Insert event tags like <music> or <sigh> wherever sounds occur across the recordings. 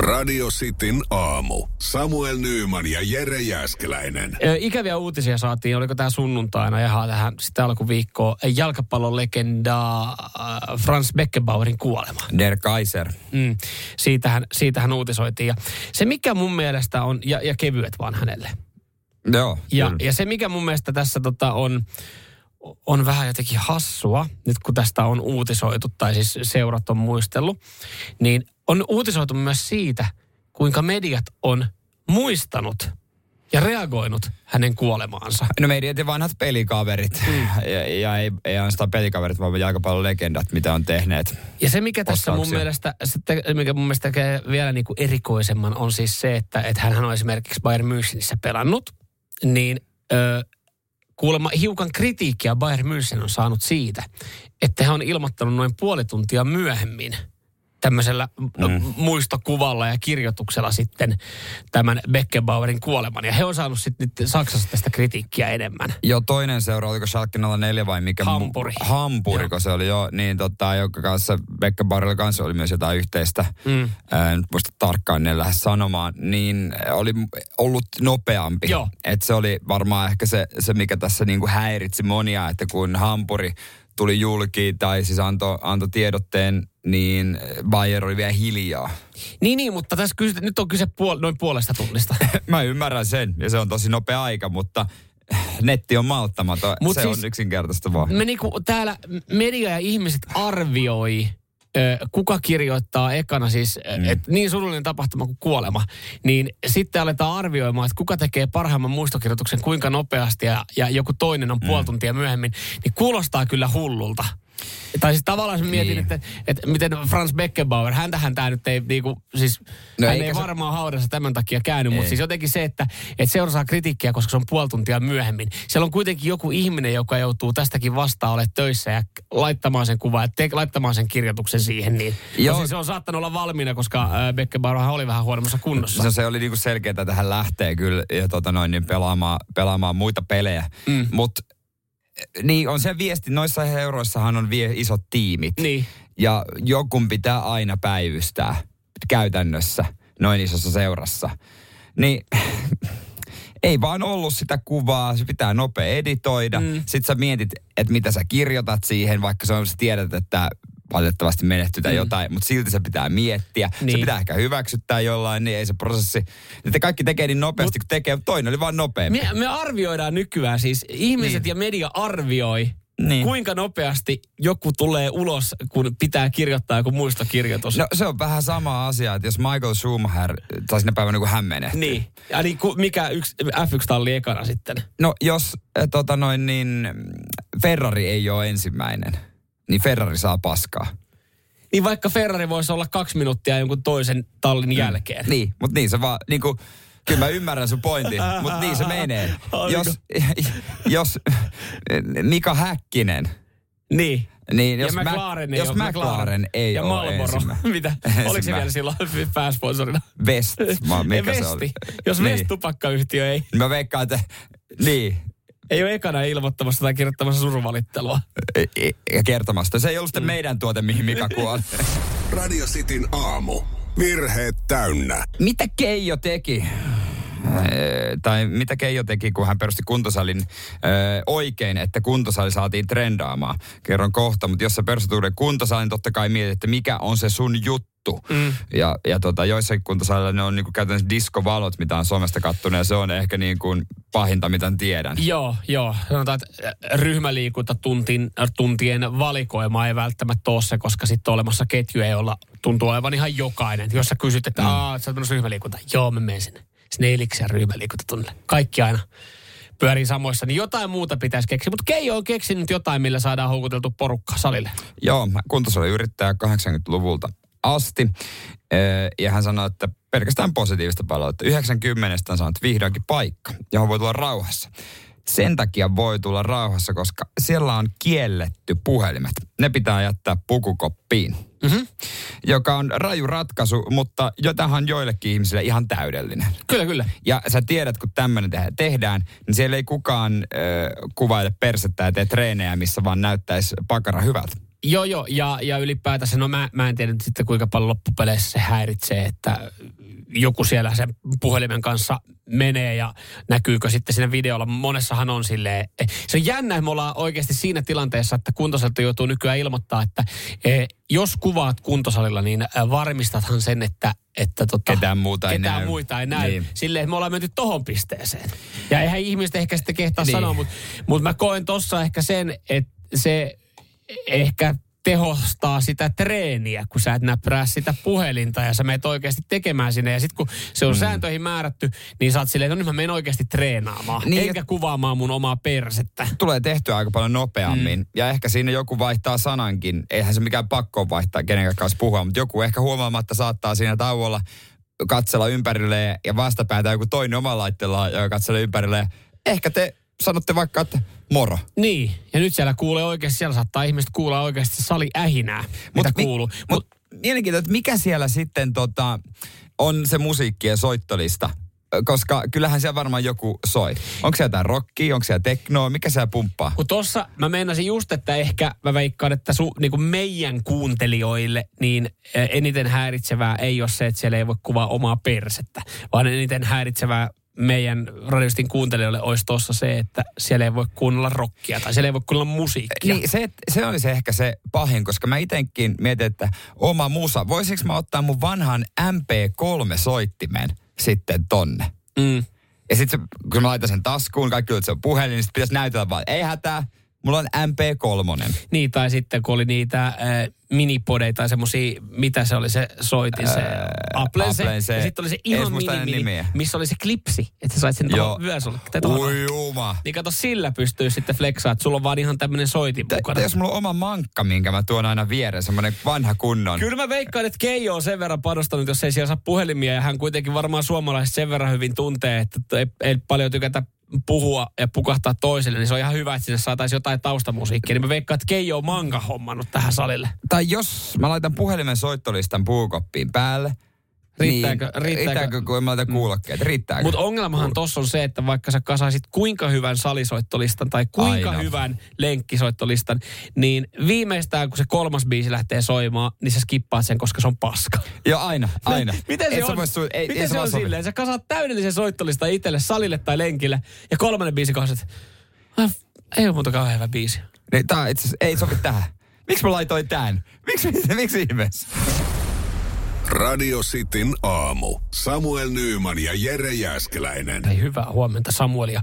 Radio Cityn aamu. Samuel Nyyman ja Jere Jäskeläinen. Ö, Ikäviä uutisia saatiin, oliko tämä sunnuntaina ja tähän sitten alkuviikkoa jalkapallon legenda äh, Franz Beckenbauerin kuolema. Der Kaiser. Mm. Siitähän, siitähän uutisoitiin. Ja se mikä mun mielestä on, ja, ja kevyet vaan hänelle. Joo, Ja, kyllä. ja se mikä mun mielestä tässä tota on, on vähän jotenkin hassua, nyt kun tästä on uutisoitu, tai siis seurat on muistellut, niin on uutisoitu myös siitä, kuinka mediat on muistanut ja reagoinut hänen kuolemaansa. No meidän ja vanhat pelikaverit. Mm. Ja, ja ei, ei ainoastaan pelikaverit, vaan jalkapallon legendat, mitä on tehneet. Ja se, mikä tässä mun mielestä, se te- mikä mun mielestä tekee vielä niin kuin erikoisemman, on siis se, että, että hän on esimerkiksi Bayern Münchenissä pelannut, niin ö, kuulemma hiukan kritiikkiä Bayern München on saanut siitä, että he on ilmoittanut noin puoli tuntia myöhemmin tämmöisellä mm. muistokuvalla ja kirjoituksella sitten tämän Beckenbauerin kuoleman. Ja he on saanut sitten nyt Saksassa tästä kritiikkiä enemmän. Jo toinen seura, oliko Schalke 04 vai mikä? mu- Hampuri. Hampuri, Joo. kun se oli jo, niin tota, jonka kanssa Beckenbauerilla kanssa oli myös jotain yhteistä. Mm. Ää, en muista tarkkaan en lähde sanomaan, niin oli ollut nopeampi. Joo. Et se oli varmaan ehkä se, se mikä tässä niinku häiritsi monia, että kun Hampuri tuli julki tai siis antoi anto tiedotteen, niin Bayer oli vielä hiljaa. Niin, niin, mutta tässä kyse, nyt on kyse puol, noin puolesta tunnista. <laughs> Mä ymmärrän sen, ja se on tosi nopea aika, mutta netti on malttamaton. Mut se siis- on yksinkertaista vaan. me niinku täällä media ja ihmiset arvioi, kuka kirjoittaa ekana siis, mm. että niin surullinen tapahtuma kuin kuolema, niin sitten aletaan arvioimaan, että kuka tekee parhaimman muistokirjoituksen kuinka nopeasti ja, ja joku toinen on puoli tuntia myöhemmin, niin kuulostaa kyllä hullulta. Tai siis tavallaan mietin, Niin. että, että miten Franz Beckenbauer, häntähän tämä nyt ei niinku, siis No no hän ei se- varmaan haudassa tämän takia käynyt, mutta Ei. siis jotenkin se, että, että seura saa kritiikkiä, koska se on puoli tuntia myöhemmin. Siellä on kuitenkin joku ihminen, joka joutuu tästäkin vastaan olemaan töissä ja laittamaan sen kuvan, ja te, laittamaan sen kirjoituksen siihen. Niin. Joo. Tosin se on saattanut olla valmiina, koska äh, Beckenbauer oli vähän huonommassa kunnossa. Se, se oli niinku selkeää, että hän lähtee kyllä ja tota noin, niin pelaamaan, pelaamaan muita pelejä. Mm. Mutta niin on se viesti, noissa heuroissahan on vie isot tiimit. Niin. Ja jokun pitää aina päivystää käytännössä noin isossa seurassa. Niin <laughs> ei vaan ollut sitä kuvaa, se pitää nopea editoida. Mm. Sitten sä mietit, että mitä sä kirjoitat siihen, vaikka sä tiedät, että valitettavasti menehtyy tai Mm. jotain, mutta silti se pitää miettiä. Niin. Niin. Se pitää ehkä hyväksyttää jollain, niin ei se prosessi. Että kaikki tekee niin nopeasti Mut- kun tekee, mutta toinen oli vaan nopeampi. Me, me arvioidaan nykyään siis, ihmiset Niin. ja media arvioi, Niin. kuinka nopeasti joku tulee ulos, kun pitää kirjoittaa joku muistokirjoitus. No se on vähän sama asia, että jos Michael Schumacher, tai sinä päivänä kun hän menehtyy. Niin. Ja niin, ku, mikä yksi, F1-talli ekana sitten? No jos äh, tota noin niin, Ferrari ei ole ensimmäinen, niin Ferrari saa paskaa. Niin vaikka Ferrari voisi olla kaksi minuuttia jonkun toisen tallin jälkeen. Niin, mutta niin se vaan, niin kuin, kyllä mä ymmärrän sun pointin, mutta niin se <laughs> menee. Jos, <laughs> jos Mika Häkkinen, Niin. niin Ja jos, McLaren Mac, ei jos ole, McLaren ei ja ole Marlboro. ensimmäinen. <laughs> Mitä? Oliko se vielä silloin pääsponsorina? West, ma, mikä Ei se Vesti. oli? Jos niin. West tupakkayhtiö ei, Mä veikkaan, että niin, ei ole ekana ilmoittamassa tai kirjoittamassa suruvalittelua. ja kertomasta. Se ei ollut sitten meidän tuote, mihin Mika kuoli. <laughs> Radio Cityn aamu. Virheet täynnä. Mitä Keijo teki? Ee, tai mitä Keijo teki, kun hän perusti kuntosalin öö, oikein, että kuntosali saatiin trendaamaan. Kerron kohta, mutta jos sä perustat uuden kuntosalin, niin totta kai mietit, että mikä on se sun juttu. Mm. Ja, ja tota, joissakin kuntosalilla ne on niinku käytännössä diskovalot, mitä on Suomesta kattunut, ja se on ehkä niinku pahinta, mitä tiedän. Joo, joo. Sanotaan, että äh, ryhmäliikunta tuntin, tuntien valikoima ei välttämättä ole se, koska sitten olemassa ketju ei olla, tuntuu olevan ihan jokainen. Jos sä kysyt, että mm. Aa, sä oot menossa ryhmäliikunta. Joo, mä menen sinne. Sinne elikseen ryhmäliikuntatunnille. Kaikki aina pyörii samoissa, niin jotain muuta pitäisi keksiä. Mutta Keijo on keksinyt jotain, millä saadaan houkuteltu porukka salille. Joo, kuntosali yrittäjä 80-luvulta asti. Ja hän sanoi, että pelkästään positiivista palautetta. 90 on saanut vihdoinkin paikka, johon voi tulla rauhassa. sen takia voi tulla rauhassa, koska siellä on kielletty puhelimet. Ne pitää jättää pukukoppiin. Mhm. Joka on raju ratkaisu, mutta jotahan joillekin ihmisille ihan täydellinen. Kyllä, kyllä. Ja sä tiedät, kun tämmöinen tehdään, niin siellä ei kukaan äh, kuvaile persettä ja tee treenejä, missä vaan näyttäisi pakara hyvältä. Joo, joo, ja, ja ylipäätänsä, no mä, mä en tiedä sitten kuinka paljon loppupeleissä se häiritsee, että joku siellä sen puhelimen kanssa menee ja näkyykö sitten siinä videolla. Monessahan on silleen, eh, se on jännä, että me ollaan oikeasti siinä tilanteessa, että kuntosalilta joutuu nykyään ilmoittaa, että eh, jos kuvaat kuntosalilla, niin eh, varmistathan sen, että, että tota, Ketään muuta ei ketään näy. muita ei näy. Niin. Silleen, että me ollaan menty tohon pisteeseen. Ja eihän ihmiset ehkä sitten kehtaa Niin. niin. sanoa, mutta, mutta mä koen tossa ehkä sen, että se ehkä tehostaa sitä treeniä, kun sä et näprää sitä puhelinta ja sä meet oikeasti tekemään sinne. Ja sitten kun se on mm. sääntöihin määrätty, niin sä oot silleen, että no nyt mä menen oikeasti treenaamaan. Niin, Eikä kuvaamaan mun omaa persettä. Tulee tehtyä aika paljon nopeammin. Mm. Ja ehkä siinä joku vaihtaa sanankin. Eihän se mikään pakko vaihtaa kenenkään kanssa puhua, mutta joku ehkä huomaamatta saattaa siinä tauolla katsella ympärilleen ja vastapäätä joku toinen oma laitteella, joka katselee ympärilleen. Ehkä te sanotte vaikka, että moro. Niin, ja nyt siellä kuulee oikeasti, siellä saattaa ihmiset kuulla oikeasti sali ähinää, mitä mi- kuuluu. Mut, Mut, mielenkiintoista, että mikä siellä sitten tota, on se musiikkien soittolista? Koska kyllähän siellä varmaan joku soi. Onko siellä jotain rockia, onko siellä teknoa, mikä siellä pumppaa? Kun tossa mä meinasin just, että ehkä mä veikkaan, että su, niin kuin meidän kuuntelijoille niin eh, eniten häiritsevää ei ole se, että siellä ei voi kuvaa omaa persettä, vaan eniten häiritsevää meidän radiostin kuuntelijoille olisi tuossa se, että siellä ei voi kuunnella rockia tai siellä ei voi kuunnella musiikkia. Niin se, se olisi ehkä se pahin, koska mä itenkin mietin, että oma musa, voisinko mä ottaa mun vanhan MP3-soittimen sitten tonne? Mm. Ja sitten kun mä laitan sen taskuun, kaikki että se on puhelin, niin sit pitäisi näytellä vaan, ei hätää, mulla on MP3. Niin, tai sitten kun oli niitä äh, minipodeja tai semmosia, mitä se oli se soitin, se Ää, Applen se. Se. Ja sitten oli se ihan mini, mini missä oli se klipsi, että sä sait sen vyösulle. Ui juma. Niin kato, sillä pystyy sitten flexaa, että sulla on vaan ihan tämmöinen soitin mukana. Jos mulla on oma mankka, minkä mä tuon aina viereen, semmoinen vanha kunnon. Kyllä mä veikkaan, että Keijo on sen verran panostanut, jos ei siellä saa puhelimia. Ja hän kuitenkin varmaan suomalaiset sen verran hyvin tuntee, että ei, ei paljon tykätä puhua ja pukahtaa toiselle, niin se on ihan hyvä, että sinne saataisiin jotain taustamusiikkia. Niin mä veikkaan, että Keijo on manga hommannut tähän salille. Tai jos mä laitan puhelimen soittolistan puukoppiin päälle, Riittääkö- niin, riittääkö- riittääkö kun mä laitan kuulokkeet? Riittääkö? Mutta ongelmahan tossa on se, että vaikka sä kasaisit kuinka hyvän salisoittolistan tai kuinka Aina. hyvän lenkkisoittolistan, niin viimeistään kun se kolmas biisi lähtee soimaan, niin sä skippaat sen, koska se on paska. Joo, aina, aina. <laughs> Miten se Et on, vois su- ei, miten ei se vaan on sovi. silleen? Sä kasaat täydellisen soittolista itselle salille tai lenkille ja kolmannen biisin kohdassa, että "Ah, ei ole muuta kauhean hyvä biisi. Niin, tää itse ei sovi tähän. Miksi mä laitoin tän? Miksi, <laughs> miksi ihmeessä? Radio Cityn aamu. Samuel Nyyman ja Jere Jäskeläinen. Ei hyvää huomenta Samuel ja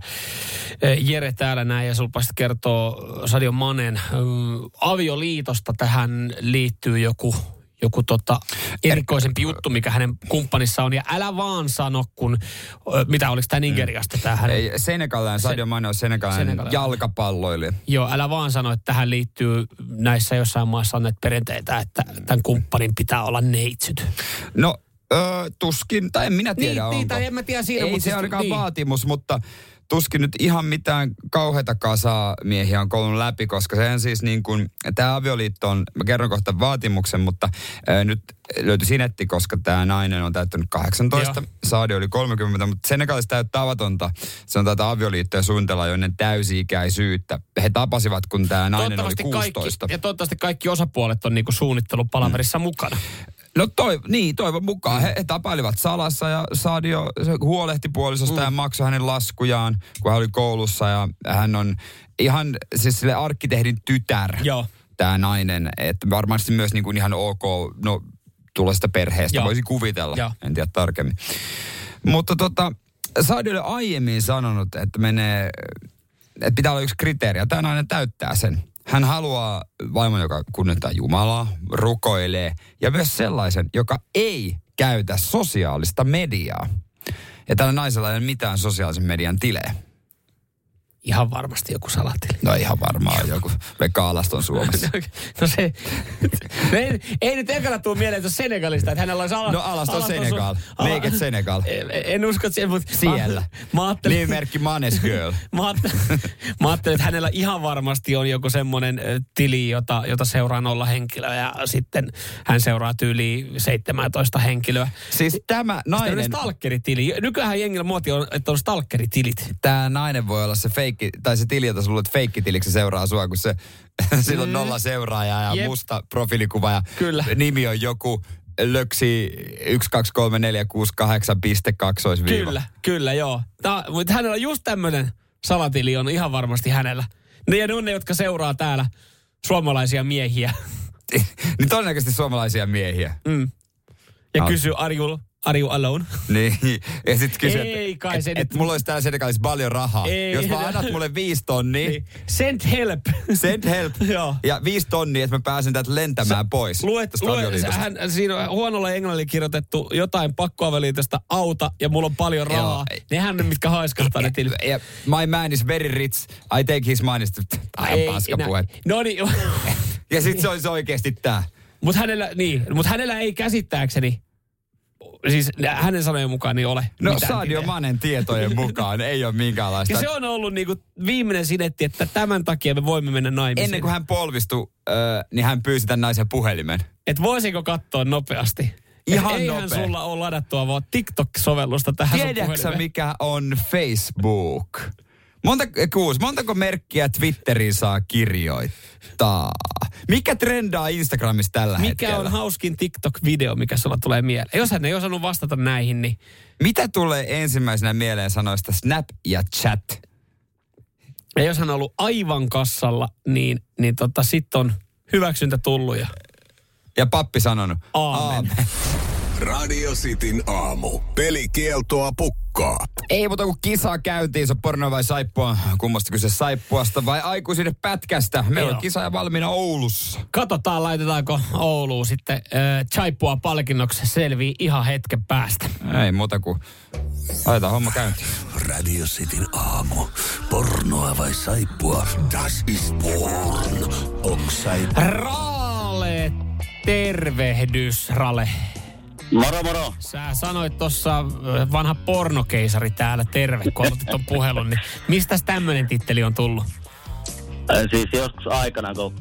eh, Jere täällä näin ja sitten kertoo Sadio Manen mm, avioliitosta. Tähän liittyy joku, joku tota erikoisempi juttu, mikä hänen kumppanissa on. Ja älä vaan sano, kun, mitä oliko tämä Nigeriasta tämä hänen Ei, Senegalainen, Sadio Mane on Senegalainen jalkapalloilija. Joo, älä vaan sano, että tähän liittyy näissä jossain maassa on näitä perinteitä, että tämän kumppanin pitää olla neitsyt. No, öö, tuskin, tai en minä tiedä Niin, onko. niin, tai en mä tiedä siinä, Ei mutta se siis- ainakaan niin. vaatimus, mutta tuskin nyt ihan mitään kauheita kasaa miehiä on kolun läpi, koska sehän siis niin kuin, tämä avioliitto on, mä kerron kohta vaatimuksen, mutta ää, nyt löytyi sinetti, koska tämä nainen on täyttänyt 18, Joo. Saadi oli 30, mutta Senegalissa tämä tavatonta, se on tätä avioliittoja suunnitella jo ennen täysi-ikäisyyttä. He tapasivat, kun tämä nainen oli Toivottavasti 16. kaikki, ja toivottavasti kaikki osapuolet on niinku suunnittelupalaverissa mm. mukana. No toi, niin, toivon mukaan. He, he tapailivat salassa ja Sadio huolehti puolisosta mm. ja maksoi hänen laskujaan, kun hän oli koulussa. Ja hän on ihan siis sille arkkitehdin tytär, Joo. tämä nainen. Että varmasti myös niin kuin ihan ok, no tuollaisesta perheestä Joo. voisi kuvitella. Joo. En tiedä tarkemmin. Mutta tota, Sadio oli aiemmin sanonut, että menee, että pitää olla yksi kriteeri, ja tämä nainen täyttää sen. Hän haluaa vaimon, joka kunnioittaa Jumalaa, rukoilee, ja myös sellaisen, joka ei käytä sosiaalista mediaa. Ja tällä naisella ei ole mitään sosiaalisen median tilejä. Ihan varmasti joku salatili. No ihan varmaan joku. Pekka Alaston Suomessa. <laughs> No se, <laughs> ei, ei nyt ekana tule mieleen tuossa Senegalista, että hänellä olisi ala, No Alaston Alaston- Senegal. ala- Naked Senegal. <laughs> En, en usko, että siellä, mutta... Siellä. Mä ajattelin, Nimimerkki Manes Girl. Mä ajattelin, mä ajattelin, että hänellä ihan varmasti on joku semmoinen tili, jota, jota seuraa nolla henkilöä ja sitten hän seuraa tyyli 17 henkilöä. Siis tämä nainen, stalkeritili. Nykyään jengillä muoti on, että on stalkeritilit. tämä nainen voi olla se feikki, tai se tili, jota sä luulet feikkitiliksi, se seuraa sua, kun se, <laughs> sillä on nolla seuraajaa ja Mm. Jep. musta profiilikuva ja Kyllä. nimi on joku löksi 12348.2 Kyllä, kyllä joo. Tää, mutta hänellä on just tämmöinen salatili on ihan varmasti hänellä. Ne ja ne on ne, jotka seuraa täällä suomalaisia miehiä <laughs> niin todennäköisesti suomalaisia miehiä. ja Au. kysyy, are you, are you alone? <laughs> Niin, ja sitten kysyy, Ei että kai se et, et mulla olisi täällä Senegalissa paljon rahaa. Ei. Jos mä annat mulle viisi tonnia, Niin. Send help. <laughs> send help. <laughs> Joo. Ja viisi tonnia, että mä pääsen täältä lentämään pois. Luet, luet, hän, siinä on huonolla englannilla kirjoitettu jotain pakkoavioliitosta auta ja mulla on paljon rahaa. Joo. Nehän ne, mitkä haiskahtaa ne tilit. Ja my man is very rich. I take his money. Ai paska puhe. No niin, Ja sit se olisi oikeesti tää. mutta hänellä, niin, mut hänellä ei käsittääkseni, siis hänen sanojen mukaan niin ole No Sadio. Manen tietojen <laughs> mukaan ei ole minkäänlaista. Ja se on ollut niinku viimeinen sinetti, että tämän takia me voimme mennä naimisiin. Ennen kuin hän polvistui, äh, niin hän pyysi tämän naisen puhelimen. Et voisiko katsoa nopeasti? Ihan Et eihän nopea. sulla ole ladattua vaan TikTok-sovellusta tähän Tiedätkö mikä on Facebook? Monta, kuusi, montako merkkiä Twitteriin saa kirjoittaa? Mikä trendaa Instagramissa tällä Mikä hetkellä? on hauskin TikTok-video, mikä sulla tulee mieleen? Jos hän ei osannut vastata näihin, niin Mitä tulee ensimmäisenä mieleen sanoista Snap ja Chat? ja jos hän on ollut aivan kassalla, niin, niin tota, sitten on hyväksyntä tullut ja Ja pappi sanonut. aamen. Radio Cityn aamu. Pelikieltoa pukkaa. Ei muuta kuin kisaa käytiin, se on porno vai saippua. Kummasta kyse saippuasta vai aikuisille pätkästä. Meillä on kisa ja valmiina Oulussa. Katsotaan, laitetaanko Ouluun sitten äh, chaippua palkinnoksi. Se selvii ihan hetken päästä. Ei muuta kuin laitetaan homma käyntiin. Radio Cityn aamu. Pornoa vai saippua? Das ist porn. Onks saippua? Rale, tervehdys, Rale. Moro moro. Sä sanoit tuossa vanha pornokeisari täällä terve, kun aloitit ton puhelun, niin mistäs tämmönen titteli on tullut? Äh, siis joskus aikana, kun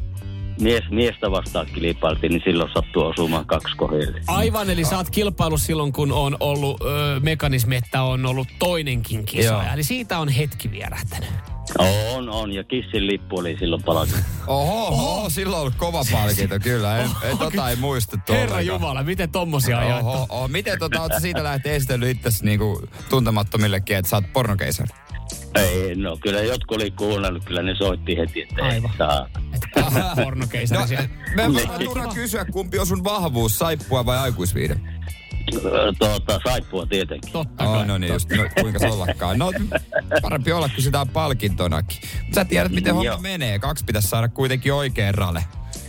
mies, miestä vastaan kilpailtiin, niin silloin sattuu osumaan kaksi kohdille. Aivan, eli sä oot kilpailu silloin, kun on ollut ö, mekanismi, että on ollut toinenkin Joo. kisa. Eli siitä on hetki vierähtänyt. On, on. Ja kissin lippu oli silloin palautettu. Oho, oho, silloin on ollut kova palkinto, kyllä. En, en tota ei muistettu Herra ollenkaan. Jumala, miten tommosia on? Oho, oho. Miten tota, oot siitä lähteä esitellyt itsesi niinku tuntemattomillekin, että sä oot pornokeisari? Ei, no kyllä jotkut oli kuunnellut, kyllä ne soitti heti, että ei Aivan. saa. Pornokeisari No, siellä. me voidaan turha kysyä, kumpi on sun vahvuus, saippua vai aikuisviide? Tuota, saippua tietenkin. Totta Oh, kai. no niin, just, no, kuinka se <laughs> ollakaan. No, parempi olla, kun sitä on palkintonakin. Sä tiedät, miten homma Joo. menee. Kaksi pitäisi saada kuitenkin oikein rale.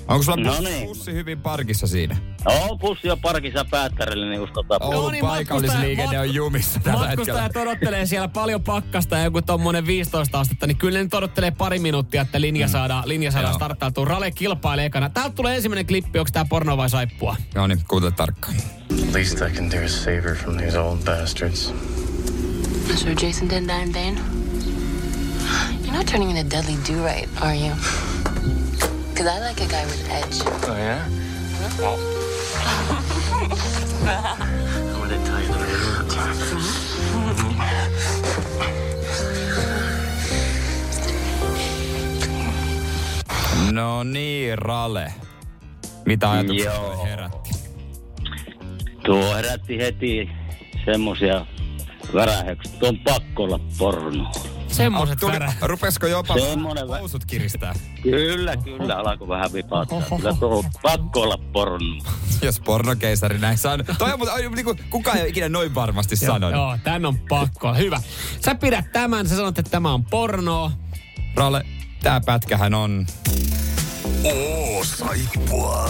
Onko sulla No pussi, niin. pussi hyvin parkissa siinä? Oo, pussi on parkissa päättärillä, niin just tota... Oulun No niin, paikallisliikenne on jumissa tällä hetkellä. Matkustajat odottelee siellä paljon pakkasta ja joku tommonen 15 astetta, niin kyllä ne nyt odottelee pari minuuttia, että linja saadaan, linja saadaan Joo. starttautua. Rale kilpailee ekana. Täältä tulee ensimmäinen klippi, onko tää porno vai saippua? No niin, kuuntele tarkkaan. Least I can do is save her from these old bastards. So Jason didn't die in vain? You're not turning into Dudley Do Right, are you? Because I like a guy with edge. Oh, yeah? Well. I'm gonna tell you the truth. No niin, Rale. Mitä ajatuksia Joo. herätti? Tuo herätti heti semmosia värähykset. Tuo on pakko olla porno. Semmoset Tuli, rupesko jopa Semmonen vä- housut kiristää? Kyllä, kyllä, alkoi vähän vipattaa. Kyllä tuo pakko olla porno. Jos pornokeisari näin sanoo. Toi on, mutta niinku, kukaan ei ole ikinä noin varmasti sanonut. Joo, tän on pakko. Hyvä. Sä pidät tämän, sä sanot, että tämä on pornoa. Rale, tää pätkähän on... Oo, saippua.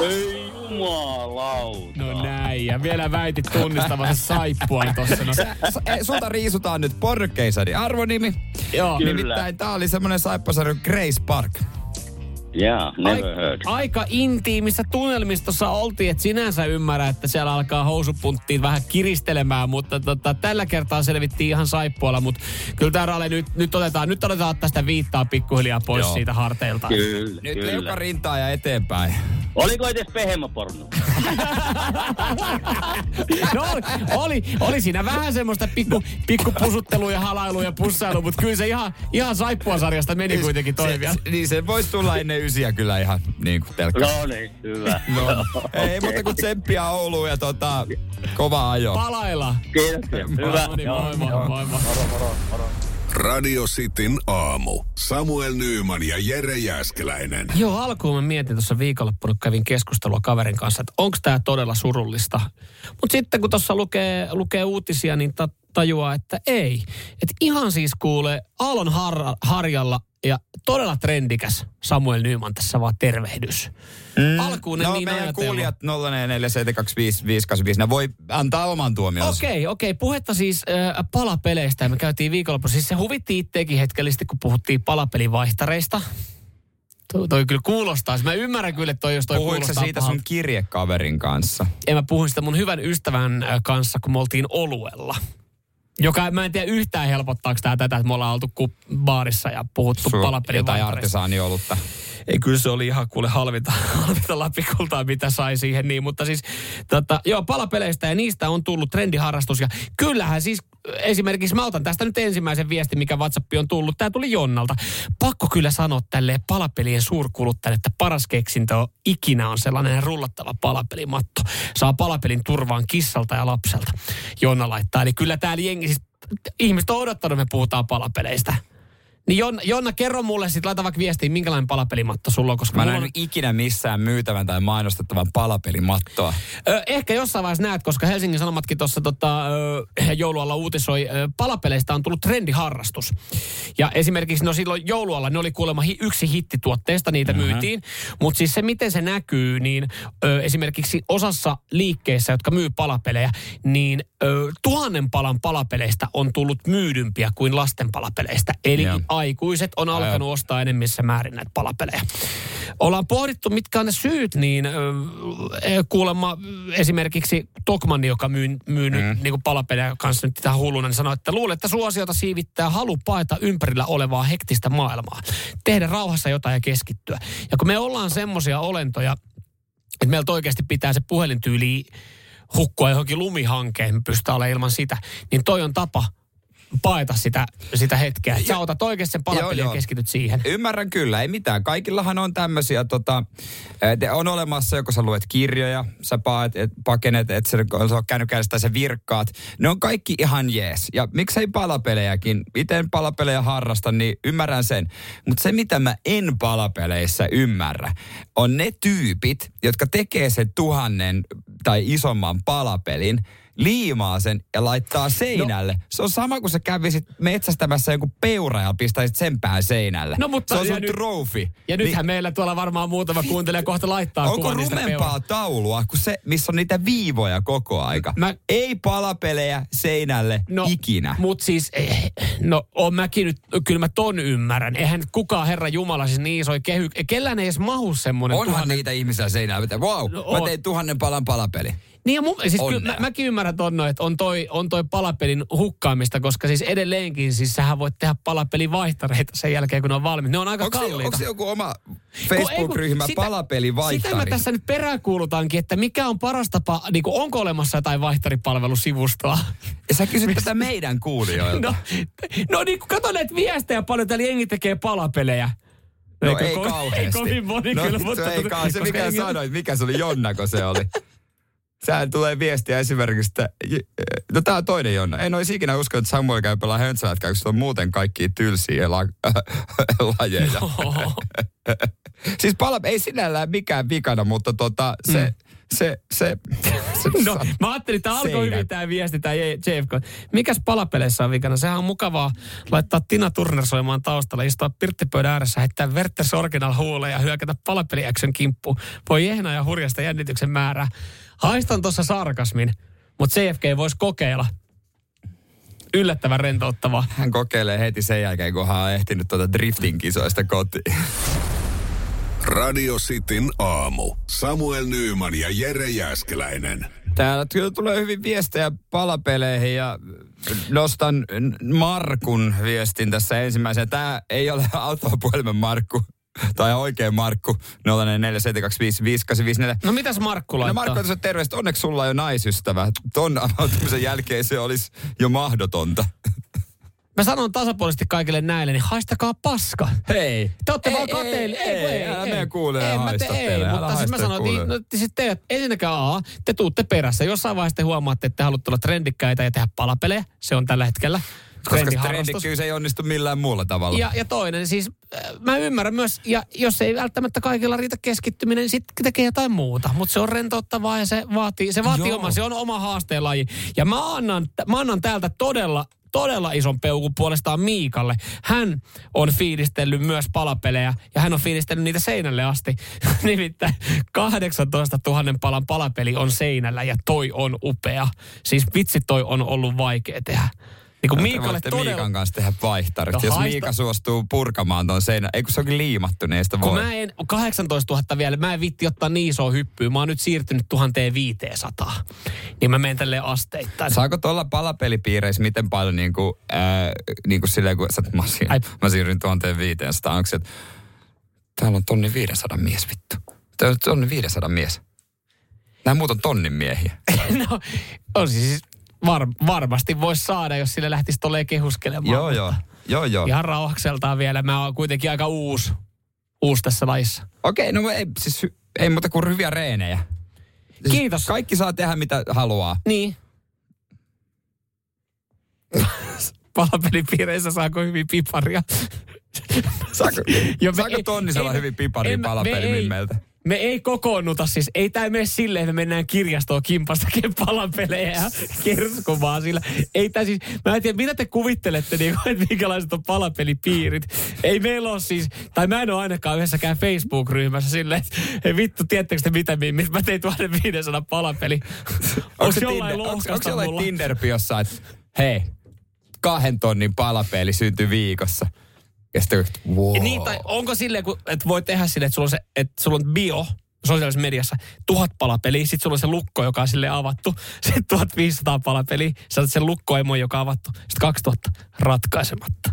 Ei Jumalauta. No näin, ja vielä väitit tunnistavasi saippua tuossa. No. S- ei, sulta riisutaan nyt pornkeisari arvonimi. Joo. Kyllä. Nimittäin tää oli semmonen saippasarja Grace Park. Yeah, never heard. aika intiimissä tunnelmistossa oltiin, että sinänsä ymmärrä, että siellä alkaa housupunttiin vähän kiristelemään, mutta tota, tällä kertaa selvittiin ihan saippualla, mutta kyllä tämä Rale nyt, nyt, otetaan, nyt otetaan tästä viittaa pikkuhiljaa pois Joo. siitä harteilta. Kyllä, Nyt kyllä. leuka rintaa ja eteenpäin. Oliko edes pehmoporno? <laughs> No oli, oli, oli siinä vähän semmoista pikku, pikku pusuttelua ja halailu ja pussailu, mutta kyllä se ihan, ihan saippua sarjasta meni kuitenkin toi vielä. Se, niin se voisi tulla ennen ysiä kyllä ihan niin kuin telkka. No niin, hyvä. <laughs> No, ei muuta kuin tsemppiä Ouluun ja tota, kova ajo. Palailla. Kiitoksia. Hyvä. No niin, moi moi, moi moi. Radio Cityn aamu. Samuel Nyyman ja Jere Jäskeläinen. Joo, alkuun mä mietin tuossa viikonloppuna, kun kävin keskustelua kaverin kanssa, että onko tämä todella surullista. Mutta sitten kun tuossa lukee, lukee uutisia, niin ta- tajuaa, että ei. Että ihan siis kuulee Aallon har- harjalla ja todella trendikäs Samuel Nyman tässä vaan tervehdys. Mm. Alkuun en No niin meidän kuulijat 0447255855, ne voi antaa oman tuomionsa. Okei, okei. Puhetta siis äh, palapeleistä. Me käytiin viikonlopussa. Siis se huvitti itteekin hetkellisesti, kun puhuttiin palapelivaihtareista. Toi, toi kyllä kuulostaa. Mä ymmärrän kyllä, että toi, jos toi Puhuitko kuulostaa siitä pahalta. sun kirjekaverin kanssa? Ja mä puhuin sitä mun hyvän ystävän kanssa, kun me oltiin oluella. Joka, mä en tiedä yhtään helpottaako tää tätä, että me ollaan oltu baarissa ja puhuttu palapelin jotain vaihtareista. artesaaniolutta. Ei, kyllä se oli ihan kuule halvinta, <laughs> halvinta lapikultaa, mitä sai siihen niin. Mutta siis, tota, joo, palapeleistä ja niistä on tullut trendiharrastus. Ja kyllähän siis esimerkiksi mä otan tästä nyt ensimmäisen viestin, mikä WhatsApp on tullut. Tämä tuli Jonnalta. Pakko kyllä sanoa tälle palapelien suurkuluttajalle, että paras keksintö on ikinä on sellainen rullattava palapelimatto. Saa palapelin turvaan kissalta ja lapselta. Jonna laittaa. Eli kyllä täällä jengi, siis ihmiset on odottanut, me puhutaan palapeleistä. Niin Jonna, Jonna kerro mulle sitten, laita vaikka viestiin, minkälainen palapelimatto sulla on, koska Mä en on, ikinä missään myytävän tai mainostettavan palapelimattoa. ö, ehkä jossain vaiheessa näet, koska Helsingin Sanomatkin tuossa tota, ö, joulualla uutisoi, ö, palapeleistä on tullut trendiharrastus. Ja esimerkiksi no silloin joulualla ne oli kuulemma hi, yksi hittituotteesta, niitä Mhm. myytiin. Mutta siis se, miten se näkyy, niin ö, esimerkiksi osassa liikkeissä, jotka myy palapelejä, niin ö, tuhannen palan palapeleistä on tullut myydympiä kuin lasten palapeleistä. Eli Joo. Aikuiset on alkanut ostaa enemmissä määrin näitä palapelejä. Ollaan pohdittu, mitkä on ne syyt, niin ö, kuulemma esimerkiksi Tokmanni, joka myy, myy mm. nyt niin palapelejä kanssa nyt tähän hulluna, niin sanoi, että luulee, että suosiota siivittää halu paeta ympärillä olevaa hektistä maailmaa. Tehdä rauhassa jotain ja keskittyä. Ja kun me ollaan semmoisia olentoja, että meiltä oikeasti pitää se puhelintyyli hukkua johonkin lumihankeen, me pystytään olemaan ilman sitä, niin toi on tapa paeta sitä, sitä hetkeä. Että sä otat oikeasti sen palapelin Joo, ja joo. keskityt siihen. Ymmärrän kyllä, ei mitään. Kaikillahan on tämmöisiä, tota, te on olemassa, joko sä luet kirjoja, sä paet, et, pakenet, et sä sä oot käynyt käydessä tai sä virkkaat. Ne on kaikki ihan jees. Ja miksei palapelejäkin. Itse en palapelejä harrasta, niin ymmärrän sen. Mutta se, mitä mä en palapeleissä ymmärrä, on ne tyypit, jotka tekee sen tuhannen tai isomman palapelin, liimaa sen ja laittaa seinälle. No. Se on sama kuin sä kävisit metsästämässä jonkun peura ja pistäisit sen pään seinälle. No, mutta se on sun nyt- trofi. Ja nythän meillä tuolla varmaan muutama kuuntelija kohta laittaa Onko rumempaa taulua kuin se, missä on niitä viivoja koko aika? Mä- Ei palapelejä seinälle No, ikinä. Mut siis, eh, no on mäkin nyt, kyllä mä ton ymmärrän. Eihän nyt kukaan Herra Jumala siis niin iso kehy, kellään ei edes mahu semmonen Onhan tuhannen- niitä ihmisiä seinällä, mitä wow, No, mä on. tein tuhannen palan palapeli. Niin ja mun, siis kyllä, mä, mäkin ymmärrän ton, no, että on toi, on toi palapelin hukkaamista, koska siis edelleenkin siis sähän voit tehdä palapelin vaihtareita sen jälkeen, kun ne on valmiit. Ne on aika Onko se, kalliita. onko se joku oma ei, Facebook-ryhmä sitä- palapeli Sitä mä tässä nyt peräänkuulutankin, että mikä on paras tapa, niin kuin, onko olemassa jotain vaihtaripalvelusivustoa? Ja sä kysyt tätä meidän kuulijoilta. <laughs> No, no niin kun kato näitä viestejä paljon, täällä jengi tekee palapelejä. No ei ko- <laughs> kauheasti. Ei kovin moni no, kyllä, se mutta... ei kauheasti. Se mikä sanoit, mikä se oli Jonnako se oli. <laughs> Sehän tulee viestiä esimerkiksi, että no tää on toinen Jonna. En olisi ikinä uskonut, että Samuel käy pelaa höntsälätkää, koska se on muuten kaikki tylsiä la- <laughs> lajeja. Oho. <laughs> siis pala, ei sinällään mikään vikana, mutta tota, se, Mm. se, se, se <laughs> No, mä ajattelin, että alkoi hyvin tämä viesti, tämä JFK. Mikäs palapeleissä on vikana? Sehän on mukavaa laittaa Tina Turner soimaan taustalla, istua pirttipöydän ääressä, heittää Werther's Original huuleen ja hyökätä palapeli action kimppuun. Voi jehna ja hurjasta jännityksen määrää. Haistan tuossa sarkasmin, mutta CFG voisi kokeilla. Yllättävän rentouttavaa. Hän kokeilee heti sen jälkeen, kun hän on ehtinyt tuota driftin kisoista kotiin. Radio Cityn aamu. Samuel Nyyman ja Jere Jäskeläinen. Täällä kyllä tulee hyvin viestejä palapeleihin ja nostan Markun viestin tässä ensimmäisenä. Tämä ei ole <laughs> autopuhelimen Markku <laughs> tai oikein Markku 0472558554. No mitäs Markku No laittaa? Markku tässä terveistä. Onneksi sulla on jo naisystävä. Ton avautumisen jälkeen se olisi jo mahdotonta. <laughs> Mä sanon tasapuolisesti kaikille näille, niin haistakaa paska. Hei. Te ootte Ei, vaan ei, kateelli. ei, kun ei, älä mene kuulee Ei, mä te- ei, mutta siis mä sanoin, kuulee. niin, no, siis te, ensinnäkään A, te tuutte perässä. Jossain vaiheessa te huomaatte, että te haluatte olla trendikkäitä ja tehdä palapelejä. Se on tällä hetkellä Koska trendikkyys ei onnistu millään muulla tavalla. Ja, ja toinen siis, äh, mä ymmärrän myös, ja jos ei välttämättä kaikilla riitä keskittyminen, niin sitten tekee jotain muuta. Mutta se on rentouttavaa ja se vaatii, se vaatii Joo. oma, se on oma haasteen laji. Ja mä annan, mä annan täältä todella, todella ison peukun puolestaan Miikalle. Hän on fiilistellyt myös palapelejä ja hän on fiilistellyt niitä seinälle asti. <laughs> Nimittäin 18 000 palan palapeli on seinällä ja toi on upea. Siis vitsi toi on ollut vaikea tehdä. Niin kuin Te Miikalle todella... Miikan kanssa tehdä vaihtarit. No Jos haista- Miika suostuu purkamaan ton seinän, ei kun se onkin liimattu, niin sitä Kun voi. mä en, 18 000 vielä, mä en vitti ottaa niin isoa hyppyä. Mä oon nyt siirtynyt 1500. Niin mä menen tälleen asteittain. Saako tuolla palapelipiireissä miten paljon niin kuin, ää, niin kuin silleen, kun sä, mä, siir, Ai. mä siirryn 1500, onko se, että täällä on tonni 500 mies vittu. Täällä on tonni 500 mies. Nämä muut on tonnin miehiä. <laughs> no, on siis var, varmasti voisi saada, jos sille lähtisi tolleen kehuskelemaan. joo, joo. Joo, joo. Ihan rauhakseltaan vielä. Mä oon kuitenkin aika uusi, uusi tässä lajissa. Okei, no ei, siis ei muuta kuin hyviä reenejä. Siis Kiitos. Kaikki saa tehdä mitä haluaa. Niin. <laughs> Palapelipiireissä saako hyvin piparia? Saako, saako Tonnisella ei- hyvin piparia mä- me ei- kokoonnuta siis, ei tämä mene silleen, että me mennään kirjastoon kimpasta palapelejä ja kerskumaan sillä. Ei tää siis, mä en tiedä, mitä te kuvittelette, niin kuin, että minkälaiset on palapelipiirit. Ei meillä ole siis, tai mä en ole ainakaan yhdessäkään Facebook-ryhmässä silleen, että hei vittu, tiedättekö te mitä, mi- mä tein 1500 palapeli. Onko se jollain Tinder- lohkasta jollain mulla? Tinderpi jossain, että hei, kahden tonnin palapeli syntyy viikossa. Ja sitten, wow. Ja Niin, tai onko silleen, kun, että voi tehdä silleen, että sulla on, se, että sulla on bio sosiaalisessa mediassa tuhat palapeliä, sitten sulla on se lukko, joka on sille avattu, <laughs> sitten 1500 palapeliä, sä otat sen lukkoemo, joka on avattu, sitten 2000 ratkaisematta.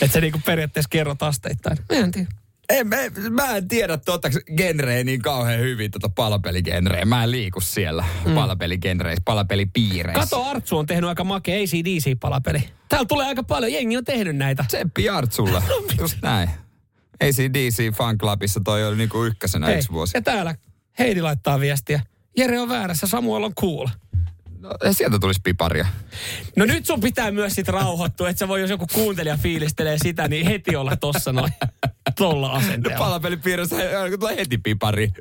Että se niinku periaatteessa kerrot asteittain. Mä en tiedä. En, mä, mä en tiedä tuota genreä niin kauhean hyvin, tuota palapeligenreä. Mä en liiku siellä mm. palapeligenreissä, palapelipiireissä. Kato, Artsu on tehnyt aika makea ACDC-palapeli. Täällä tulee aika paljon, jengi on tehnyt näitä. Tseppi Artsulla, <laughs> just näin. ACDC Fan Clubissa toi oli niinku ykkösenä Hei, yksi vuosi. ja täällä Heidi laittaa viestiä. Jere on väärässä, Samuel on cool. No, sieltä tulisi piparia. No nyt sun pitää myös sit rauhoittua, että sä voi, jos joku kuuntelija fiilistelee sitä, niin heti olla tossa noin tolla No asenteella. palapelipiirissä kun tulee heti pipari.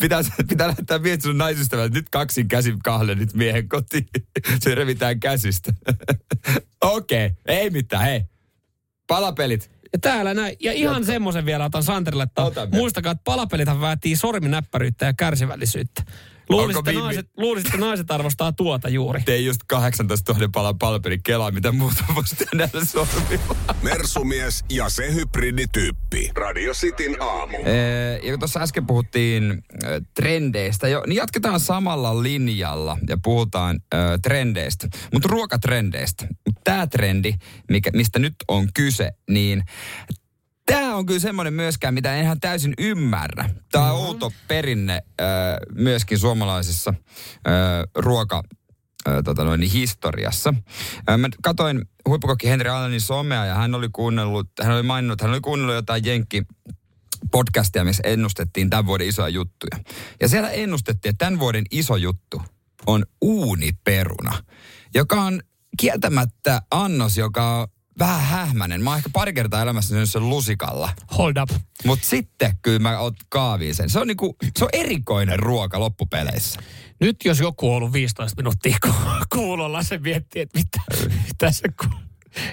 Pitää, pitää lähettää viesti sun naisystävälle, nyt kaksin käsin kahle nyt miehen kotiin. Se revitään käsistä. Okei, okay, ei mitään, hei. Palapelit. Ja täällä näin. Ja ihan semmoisen vielä otan Santerille, että Ota vielä. muistakaa, että palapelithän vaatii sorminäppäryyttä ja kärsivällisyyttä. Luulisitte, Vimmi? naiset, luulisitte naiset arvostaa tuota juuri. Tee just 18 000 palan palapelin kelaa, mitä muuta voisi tehdä sormilla. Mersumies ja se hybridityyppi. Radio Cityn aamu. Ee, Ja kun tuossa äsken puhuttiin ö, trendeistä, jo, niin jatketaan samalla linjalla ja puhutaan ö, trendeistä, mutta ruokatrendeistä. Tämä trendi, mikä, mistä nyt on kyse, niin Tämä on kyllä semmoinen myöskään, mitä en ihan täysin ymmärrä. Tämä on outo perinne ö, myöskin suomalaisessa ö, ruoka tota noin, historiassa. Mä katoin huippukokki Henri Allenin somea ja hän oli kuunnellut, hän oli maininnut, hän oli kuunnellut jotain jenkki podcastia, missä ennustettiin tämän vuoden isoja juttuja. Ja siellä ennustettiin, että tämän vuoden iso juttu on uuniperuna, joka on kieltämättä annos, joka vähän hähmänen. Mä oon ehkä pari kertaa elämässä syönyt sen lusikalla. Hold up. Mutta sitten kyllä mä oot kaaviin sen. Se on, niinku, se on erikoinen ruoka loppupeleissä. Nyt jos joku on ollut 15 minuuttia ku- kuulolla, se miettii, että mitä tässä ku...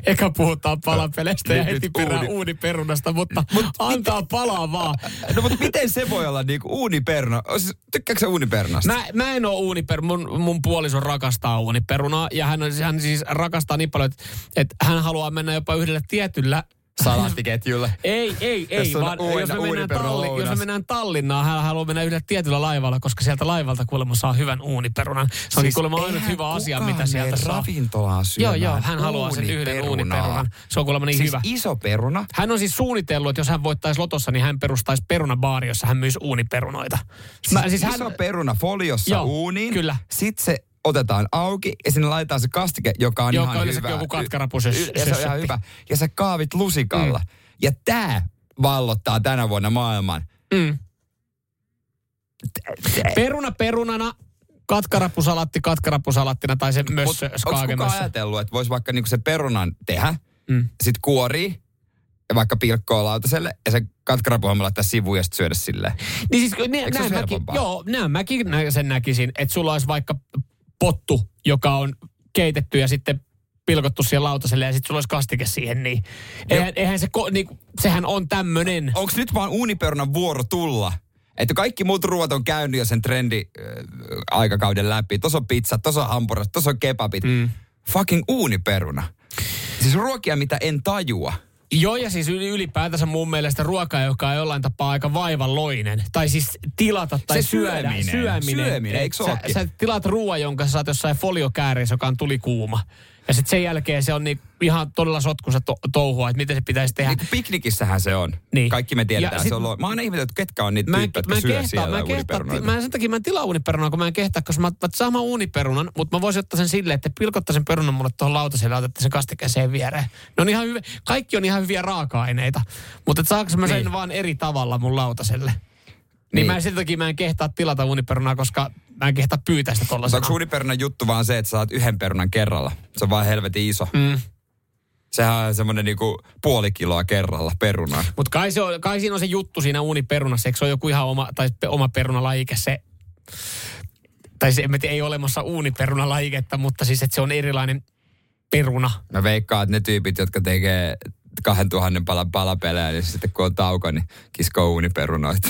Eka puhutaan palapeleistä ja heti perään uuni- uuniperunasta, mutta antaa palaa vaan. No mutta miten se voi olla niinku uuniperuna? Siis, Tykkääkö sä uuniperunasta? Mä, mä en oo uuniper, mun, mun puoliso rakastaa uuniperunaa ja hän, on, hän siis rakastaa niin paljon, että, että hän haluaa mennä jopa yhdellä tietyllä Salaattiketjulle. <laughs> Ei, ei, ei, Jos on vaan uuden- jos me, mennään Talli, jos me mennään Tallinnaan, hän haluaa mennä yhdellä tietyllä laivalla, koska sieltä laivalta kuulemma saa hyvän uuniperunan. Se onkin kuulemma ainut hyvä asia, mitä sieltä saa. ravintolaan Joo, syömään joo, hän haluaa sen yhden uuniperunan. Se on kuulemma niin siis hyvä. iso peruna. Hän on siis suunnitellut, että jos hän voittaisi lotossa, niin hän perustaisi perunabaari, jossa hän myisi uuniperunoita. Mä, siis iso peruna foliossa Joo, uuniin. kyllä. Sitten se otetaan auki ja sinne laitetaan se kastike, joka on Joka ihan hyvä. joku Y- Ja se on ihan hyvä. Ja sä kaavit lusikalla. Mm. Ja tää vallottaa tänä vuonna maailman. Mm. Peruna perunana, katkarapusalaatti katkarapusalattina tai se mössö Onko kukaan ajatellut, että voisi vaikka niinku se perunan tehdä, Mm. sit kuorii ja vaikka pilkkoa lautaselle ja se katkarapuhamma laittaa sivuun ja sit syödä silleen. Niin siis se näin mäkin, joo, näin mäkin sen näkisin, että sulla olisi vaikka pottu, joka on keitetty ja sitten pilkottu siihen lautaselle ja sitten sulla olisi kastike siihen, niin eihän, eihän se, ko, niin, sehän on tämmönen. Onko nyt vaan uuniperunan vuoro tulla? Että kaikki muut ruoat on käynyt jo sen trendi äh, aikakauden läpi. Tuossa on pizza, tuossa on hampurat, tuossa on kebabit. Mm. Fucking uuniperuna. Siis ruokia, mitä en tajua. Joo, ja siis yli- ylipäätänsä mun mielestä ruoka, joka on jollain tapaa aika vaivalloinen. Tai siis tilata tai Se syödä. syöminen. Syöminen. Syöminen, eikö sä, sä tilaat ruoan, jonka sä saat jossain foliokäärissä, joka on tulikuuma. Ja sitten sen jälkeen se on niin ihan todella sotkussa to- touhua, että miten se pitäisi tehdä. Niin kuin piknikissähän se on. Niin. Kaikki me tiedetään. Ja se sit- on lo- mä oon ihmetellyt, että ketkä on niitä Mä en, tyyppejä, mä en syö kehtaa, siellä mä en kehtaa, mä en sen takia mä en tilaa uuniperunaa, kun mä en kehtaa, koska mä, mä saamaan uuniperunan, mutta mä voisin ottaa sen silleen, että pilkottaa sen perunan mulle tuohon lautaselle ja sen kastikkeeseen viereen. Ne on ihan hyviä, kaikki on ihan hyviä raaka-aineita, mutta saanko mä sen Niin. vaan eri tavalla mun lautaselle? Niin, Niin. mä en sen takia mä en kehtaa tilata uuniperunaa, koska mä en kehtaa pyytää sitä tollasena. onko uuniperunan juttu vaan se, että saat yhden perunan kerralla? Se on vaan helvetin iso. Mm. Sehän on semmoinen niinku puoli kiloa kerralla perunaa. Mutta kai, se on, kai siinä on se juttu siinä uuniperunassa, eikö se ole joku ihan oma, tai oma perunalajike se, tai se, en tiedä, ei ole olemassa uuniperunalajiketta, mutta siis että se on erilainen peruna. Mä veikkaan, että ne tyypit, jotka tekee 2000 palan palapelejä, niin sitten kun on tauko, niin kiskoo uuniperunoita.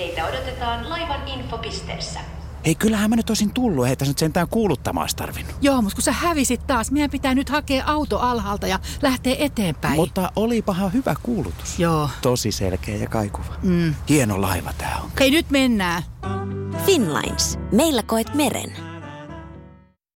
Teitä odotetaan laivan infopisteessä. Hei, kyllähän mä nyt olisin tullut. Ei tässä nyt sentään kuuluttamaan olisi tarvinnut. Joo, mutta kun sä hävisit taas, meidän pitää nyt hakea auto alhaalta ja lähteä eteenpäin. Mutta olipahan hyvä kuulutus. Joo. Tosi selkeä ja kaikuva. Mm. Hieno laiva tää on. Hei, nyt mennään. Finlines. Meillä koet meren.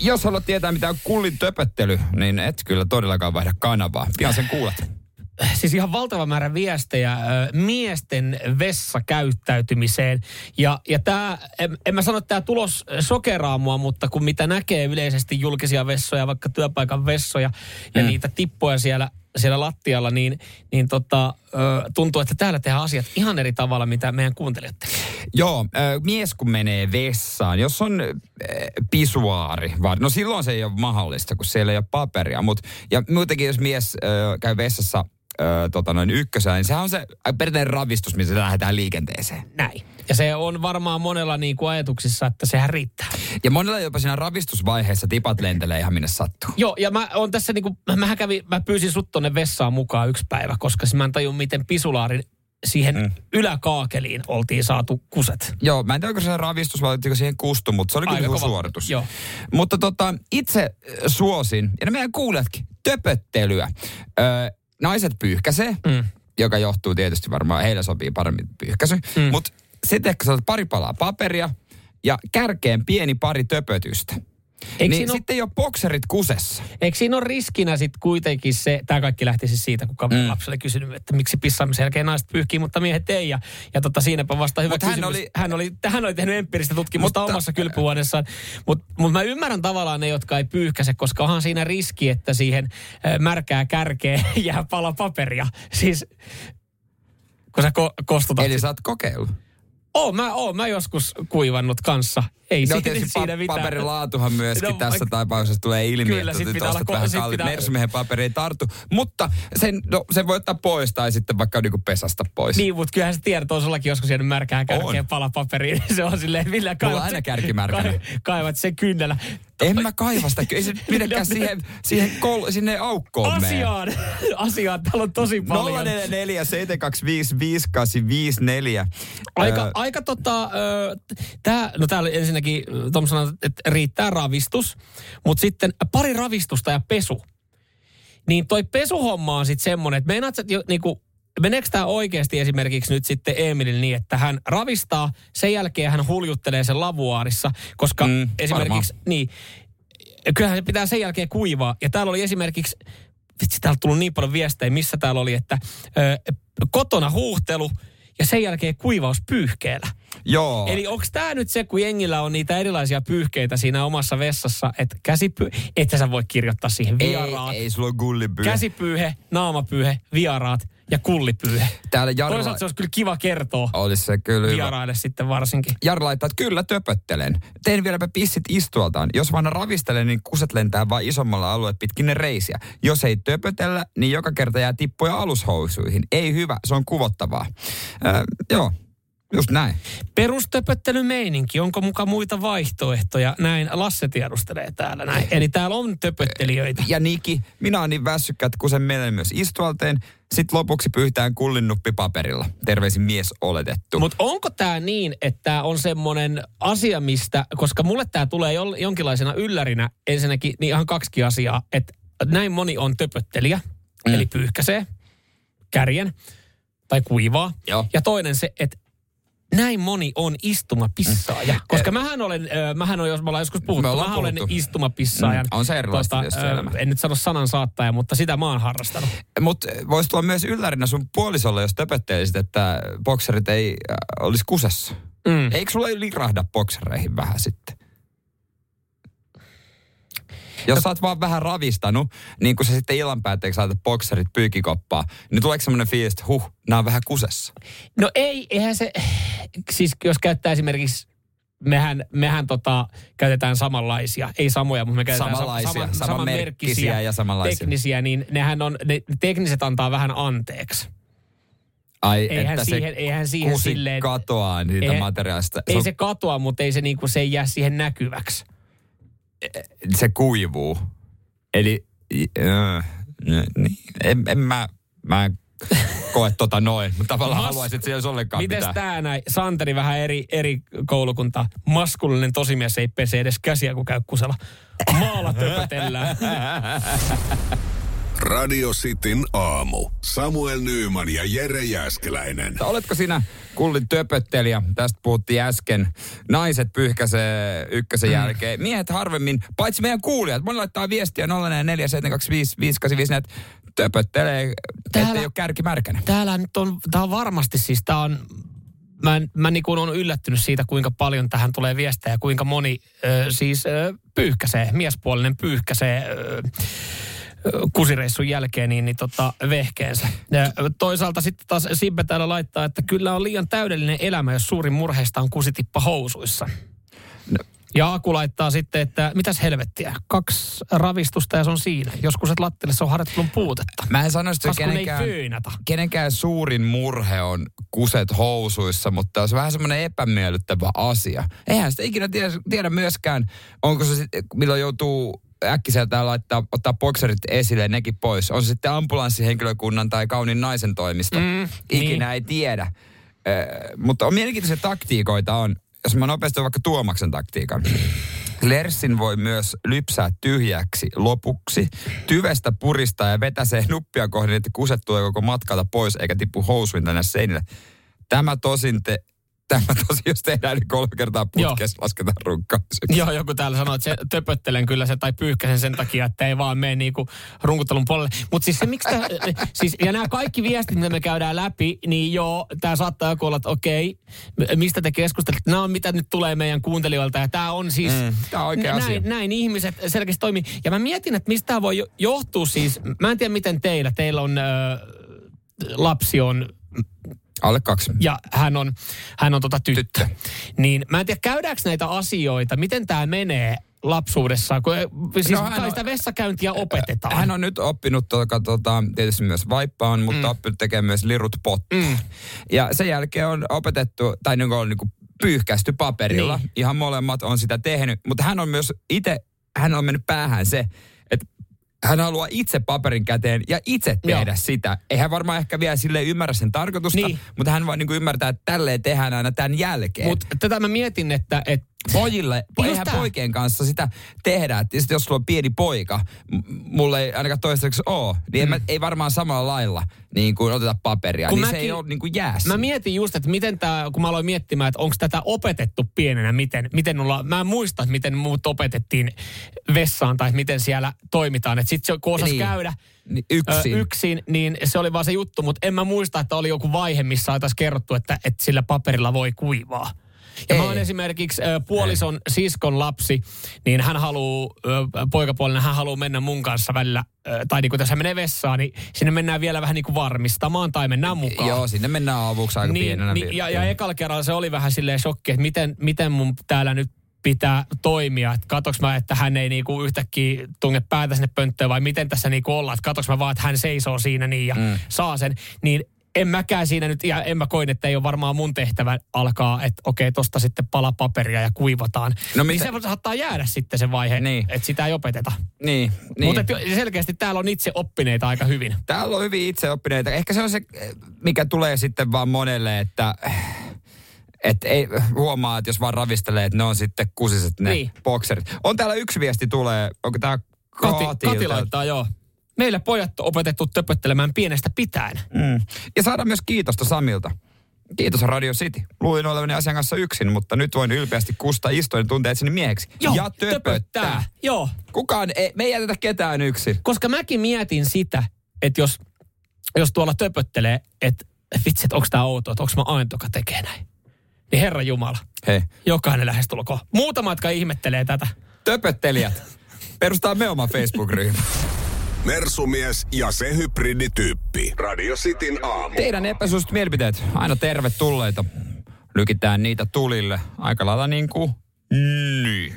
Jos haluat tietää, mitä on kullin töpöttely, niin et kyllä todellakaan vaihda kanavaa. Pian sen kuulet. siis ihan valtava määrä viestejä ö, miesten vessakäyttäytymiseen. Ja, ja tämä, en, en mä sano, että tämä tulos sokeraa mua, mutta kun mitä näkee yleisesti julkisia vessoja, vaikka työpaikan vessoja ja Mm. niitä tippoja siellä, siellä lattialla, niin, niin tota, tuntuu, että täällä tehdään asiat ihan eri tavalla, mitä meidän kuuntelijat tekee. Joo, mies kun menee vessaan, jos on pisuaari, no silloin se ei ole mahdollista, kun siellä ei ole paperia. Mut, ja muutenkin, jos mies käy vessassa äh, tota noin ykkösellä, niin sehän on se perinteinen ravistus, missä lähdetään liikenteeseen. Näin. Ja se on varmaan monella niin kuin ajatuksissa, että sehän riittää. Ja monella jopa siinä ravistusvaiheessa tipat lentelee ihan minne sattuu. Joo, ja mä on tässä niinku, mähän kävin, mä pyysin sut tonne vessaan mukaan yksi päivä, koska mä en tajun, miten pisulaarin siihen mm. yläkaakeliin oltiin saatu kuset. Joo, mä en tiedä, onko se ravistus vai oliko siihen kustu, mutta se oli kyllä Aika kova. suoritus. Joo. Mutta tota, itse suosin, ja ne meidän kuulijatkin, töpöttelyä. Öö, naiset pyyhkäsee, mm. joka johtuu tietysti varmaan, heillä sopii paremmin pyyhkäsy. Mm. Mutta sitten kun sä pari palaa paperia ja kärkeen pieni pari töpötystä. Eikö niin sitten jo bokserit kusessa. Eikö siinä ole riskinä sitten kuitenkin se, tämä kaikki lähti siis siitä, kun kaveri mm. lapselle kysynyt, että miksi pissaamisen jälkeen naiset pyyhkii, mutta miehet ei. Ja, ja tota, siinäpä vasta hyvä Mut hän kysymys. oli- hän, oli, hän oli tehnyt empiiristä tutkimusta Mutta- omassa kylpyhuoneessaan. Mutta mut mä ymmärrän tavallaan ne, jotka ei pyyhkäse, koska onhan siinä riski, että siihen märkää kärkeen <laughs> jää pala paperia. Siis kun sä ko- kostutat. Eli sä oot kokeillut. Oon mä, oon mä joskus kuivannut kanssa. Ei No siinä, siinä pa- mitään. paperin laatuhan myöskin No, tässä tapauksessa tulee ilmi, Kyllä, että nyt ostat vähän sit kalliit. pitää- Mersumiehen paperi ei tartu. Mutta sen, no, sen voi ottaa pois tai sitten vaikka niinku pesasta pois. Niin, mutta kyllähän sä tiedät, on sullakin joskus jäänyt märkää kärkeen palapaperiin. <laughs> Se on silleen, millä kaivat, aina se- <laughs> kai- kaivat sen kynnellä. En mä kaiva sitä. Ei se <laughs> pidäkään siihen, siihen kol, sinne aukkoon mene. Asiaan, asiaan, täällä on tosi paljon. 044 725 5854. Aika, Öö, aika tota, tää, no täällä ensinnäkin ö, Tom sanoi, että riittää ravistus, mutta sitten pari ravistusta ja pesu. Niin toi pesuhomma on sitten semmoinen, että meinaat, että niinku, meneekö tämä oikeasti esimerkiksi nyt sitten Emilin niin, että hän ravistaa, sen jälkeen hän huljuttelee sen lavuaarissa, koska Mm, esimerkiksi, niin, kyllähän se pitää sen jälkeen kuivaa. Ja täällä oli esimerkiksi, vitsi, täällä on tullut niin paljon viestejä, missä täällä oli, että ö, kotona huuhtelu ja sen jälkeen kuivaus pyyhkeellä. Joo. Eli onko tämä nyt se, kun jengillä on niitä erilaisia pyyhkeitä siinä omassa vessassa, että käsipy... että sä voi kirjoittaa siihen vieraat. Ei, ei sulla on gullipyy. Käsipyyhe, naamapyyhe, vieraat ja kullipyyhe. Täällä Jarla... Toisaalta se olisi kyllä kiva kertoa Olisi se kyllä hyvä. vieraille sitten varsinkin. Jari laittaa, että kyllä töpöttelen. Tein vieläpä pissit istualtaan. Jos vaan ravistelen, niin kuset lentää vain isommalla alueella pitkin ne reisiä. Jos ei töpötellä, niin joka kerta jää tippuja alushousuihin. Ei hyvä, se on kuvottavaa. Äh, joo, just näin. Perustöpöttelymeininki, onko muka muita vaihtoehtoja? Näin Lasse tiedustelee täällä näin. Eli täällä on töpöttelijöitä. Ja Niki, minä olen niin väsykkä, että kun sen menen myös istualteen, sitten lopuksi pyyhtään kullinnuppi paperilla. Terveisin mies oletettu. Mutta onko tämä niin, että tämä on semmoinen asia, mistä, koska mulle tämä tulee jonkinlaisena yllärinä, ensinnäkin niin ihan kaksi asiaa, että näin moni on töpöttelijä, mm. eli pyyhkäsee kärjen tai kuivaa. Joo. Ja toinen se, että näin moni on istumapissaaja. Koska mähän olen, mähän on, jos me ollaan joskus puhuttu, Me ollaan mähän olen puhuttu. istumapissaajan. Mm, on se erilaista elämä. En nyt sano sanan saattaja, mutta sitä mä oon harrastanut. Mutta voisi tulla myös yllärinä sun puolisolle, jos töpöttelisit, että bokserit ei olisi kusessa. Mm. Eikö sulla lirahda boksereihin vähän sitten? Jos sä oot vaan vähän ravistanut, niin kun sä sitten illan päätteeksi laitat bokserit pyykikoppaa, niin tuleeko semmoinen fiilis, että huh, nämä on vähän kusessa? No ei, eihän se, siis jos käyttää esimerkiksi, mehän, mehän tota, käytetään samanlaisia, ei samoja, mutta me käytetään Samanlaisia, saman, samanmerkkisiä samanmerkkisiä ja samanlaisia. teknisiä, niin nehän on, ne tekniset antaa vähän anteeksi. Ai, Eihän että siihen- se eihän siihen kusi silleen- katoaa niitä Eihän- materiaalista. Ei on- se katoa, mutta ei se, niinku, se ei jää siihen näkyväksi. Se kuivuu. Eli äh, niin, en, en mä, mä en koe tota noin, mutta tavallaan Mas- haluaisin, että siellä olisi ollenkaan Mites mitään. tää näin? Santeri vähän eri, eri koulukunta. Maskulinen tosimies ei pese edes käsiä, kun käy kusella. Maalla töpötellään. <laughs> Radio Cityn aamu. Samuel Nyyman ja Jere Jäskeläinen. Oletko sinä kullin töpöttelijä? Tästä puhuttiin äsken. Naiset pyyhkäsee ykkösen Mm. jälkeen. Miehet harvemmin, paitsi meidän kuulijat. Moni laittaa viestiä 047255854, että töpöttelee, ettei ole kärki märkänä. Täällä nyt on, tää on varmasti siis, tää on, mä, mä niin kuin on yllättynyt siitä, kuinka paljon tähän tulee viestejä ja kuinka moni ö, siis ö, pyyhkäsee, miespuolinen pyyhkäsee ö, kusireissun jälkeen niin, niin tota, vehkeensä. Ja toisaalta sitten taas Sibbe täällä laittaa, että kyllä on liian täydellinen elämä, jos suurin murheista on kusitippa housuissa. Ja Aku laittaa sitten, että mitäs helvettiä, kaksi ravistusta ja se on siinä. Joskus et lattille, se on harjoittelun puutetta. Mä en sano, että kenenkään, kenenkään suurin murhe on kuset housuissa, mutta se on vähän semmoinen epämiellyttävä asia. Eihän sitä ikinä tiedä, tiedä myöskään, onko se sit, milloin joutuu äkkiseltään laittaa, ottaa bokserit esille ja nekin pois. On se sitten ambulanssihenkilökunnan tai kauniin naisen toimisto. Mm, Ikinä ei tiedä. Ö, mutta on mielenkiintoisia taktiikoita on. Jos mä nopeasti vaikka Tuomaksen taktiikan. Lersin voi myös lypsää tyhjäksi lopuksi, tyvestä puristaa ja vetäsee nuppia kohden, että kuset tulee koko matkalta pois eikä tippu housuin tänne seinille. Tämä tosin te, tämä tosi, jos tehdään niin kolme kertaa putkessa, lasketaan runkkaukseksi. Joo, joku täällä sanoo, että se töpöttelen kyllä se tai pyyhkäsen sen takia, että ei vaan mene niinku runkuttelun puolelle. Mutta siis se, miksi tää, siis, ja nämä kaikki viestit, mitä me käydään läpi, niin joo, tämä saattaa joku olla, että okei, mistä te keskustelette? Nämä on mitä nyt tulee meidän kuuntelijoilta ja tämä on siis, Mm, tää on oikea näin, asia. näin ihmiset selkeästi toimii. Ja mä mietin, että mistä tämä voi jo- johtua siis, mä en tiedä miten teillä, teillä on, ö, lapsi on Alle kaksi. ja hän on, hän on tota tyttö. tyttö. Niin mä en tiedä, käydäänkö näitä asioita, miten tämä menee lapsuudessa, kun siis No, hän kai on- sitä vessakäyntiä opetetaan. Hän on nyt oppinut tota, tota, tietysti myös vaippaan, mutta mm. oppinut tekemään myös lirut potteen. Mm. Ja sen jälkeen on opetettu, tai niin on niin kuin pyyhkästy paperilla. Niin. Ihan molemmat on sitä tehnyt. Mutta hän on myös itse, hän on mennyt päähän se, hän haluaa itse paperin käteen ja itse tehdä Joo. sitä. Ei hän varmaan ehkä vielä sille ymmärrä sen tarkoitusta, niin. mutta hän vaan niin kuin ymmärtää, että tälleen tehdään aina tämän jälkeen. Mutta tätä mä mietin, että... että Pojille, eihän tää. poikien kanssa sitä tehdä. Että sit jos sulla on pieni poika, m- mulla ei ainakaan toistaiseksi ole, niin mm. ei varmaan samalla lailla niin kuin oteta paperia. Kun niin se mäkin- ei ole niin kuin jäässä. Mä mietin just, että miten tämä, kun mä aloin miettimään, että onko tätä opetettu pienenä, miten, miten olla, mä en muista, että miten muut opetettiin vessaan tai miten siellä toimitaan. Että sitten kun osasi Niin. käydä Niin yksin. Ö, yksin, niin se oli vaan se juttu, mutta en mä muista, että oli joku vaihe, missä oltaisiin kerrottu, että, että sillä paperilla voi kuivaa. Ja Ei. mä oon esimerkiksi ö, puolison siskon lapsi, niin hän haluaa, poikapuolinen, hän haluaa mennä mun kanssa välillä, tai niin kuin hän menee vessaan, niin sinne mennään vielä vähän niin kuin varmistamaan tai mennään mukaan. Joo, sinne mennään avuksi aika niin, pienenä. niin, ja, ja ekalla kerralla se oli vähän silleen shokki, että miten, miten mun täällä nyt pitää toimia. Että katoks mä, että hän ei niinku yhtäkkiä tunge päätä sinne pönttöön vai miten tässä niinku ollaan. Että katoks mä vaan, että hän seisoo siinä niin ja mm. saa sen. Niin en mäkään siinä nyt, ja en mä koin, että ei ole varmaan mun tehtävä alkaa, että okei, tosta sitten pala paperia ja kuivataan. No niin se saattaa jäädä sitten se vaihe, Niin. että sitä ei opeteta. Niin, niin. Mutta selkeästi täällä on itse oppineita aika hyvin. Täällä on hyvin itseoppineita. Ehkä se on se, mikä tulee sitten vaan monelle, että et ei huomaa, että jos vaan ravistelee, että ne on sitten kusiset ne Niin. bokserit. On täällä yksi viesti tulee, onko tää Kati? Kati laittaa, joo. Meillä pojat on opetettu töpöttelemään pienestä pitäen. Mm. Ja saada myös kiitosta Samilta. Kiitos Radio City. Luulin olevani asian kanssa yksin, mutta nyt voin ylpeästi kusta istoin tuntea itseni mieheksi. Joo, ja töpöttää. Joo. Kukaan, ei, me ei jätetä ketään yksin. Koska mäkin mietin sitä, että jos, jos tuolla töpöttelee, että vitsi, että onko tämä outoa, että onko mä aina, joka tekee näin. Niin Herra Jumala, Hei, jokainen lähestulkoon. Muutamat, jotka ihmettelee tätä. töpöttelijät. Perustaa me oma Facebook-ryhmä. <laughs> Mersumies ja se hybridityyppi. Radio Cityn aamu. Teidän epäsuositut mielipiteet, aina tervetulleita. Lykitään niitä tulille aika lailla niin kuin niin.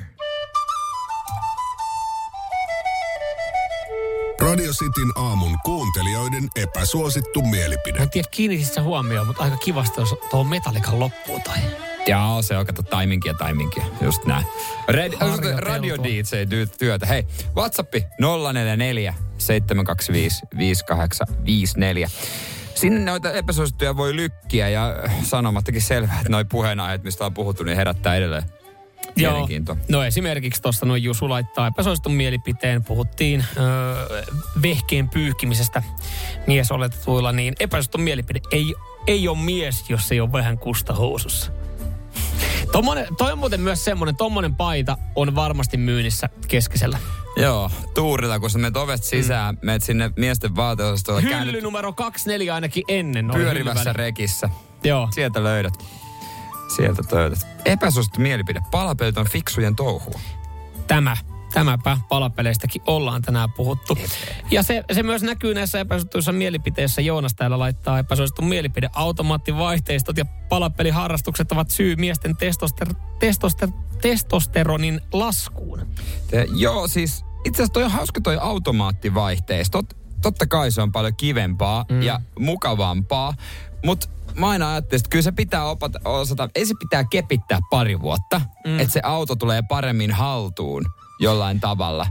Radio Cityn aamun kuuntelijoiden epäsuosittu mielipide. Mä en tiedä, kiinnitit sä huomioon, mutta aika kivasti jos tuohon metallikan loppuun tai... Joo, se on kato taiminkia, taiminkia. Just näin. Red, radio DJ ty- työtä. Hei, WhatsApp 044 725 5854. Sinne noita epäsuosittuja voi lykkiä ja sanomattakin selvää, että noi puheenaiheet, mistä on puhuttu, niin herättää edelleen Joo. No esimerkiksi tuossa noin Jusu laittaa epäsuositun mielipiteen. Puhuttiin öö, vehkeen pyyhkimisestä mies oletetuilla, niin epäsuositun mielipide ei, ei ole mies, jos ei ole vähän kusta housussa. Tommonen, toi on muuten myös semmoinen, tommonen paita on varmasti myynnissä keskisellä. Joo, tuurilla, kun sä menet ovesta sisään, mm. menet sinne miesten vaateosastolle, Hylly käännyt numero 24 ainakin ennen. pyörivässä hyllyväli. rekissä. Joo. Sieltä löydät. Sieltä löydät. Epäsuosittu mielipide. Palapelit on fiksujen touhua. Tämä, tämäpä palapeleistäkin ollaan tänään puhuttu. Ja se, se myös näkyy näissä epäsuosituissa mielipiteissä. Joonas täällä laittaa epäsuosittu mielipide. Automaattivaihteistot ja palapeliharrastukset ovat syy miesten testoster, testoster, testosteronin laskuun. Te, joo, siis itse asiassa toi on hauska toi automaattivaihteisto. Tot, totta kai se on paljon kivempaa mm. ja mukavampaa, mutta mä aina ajattelin, että kyllä se pitää opata, osata, ei se pitää kepittää pari vuotta, mm. että se auto tulee paremmin haltuun jollain tavalla.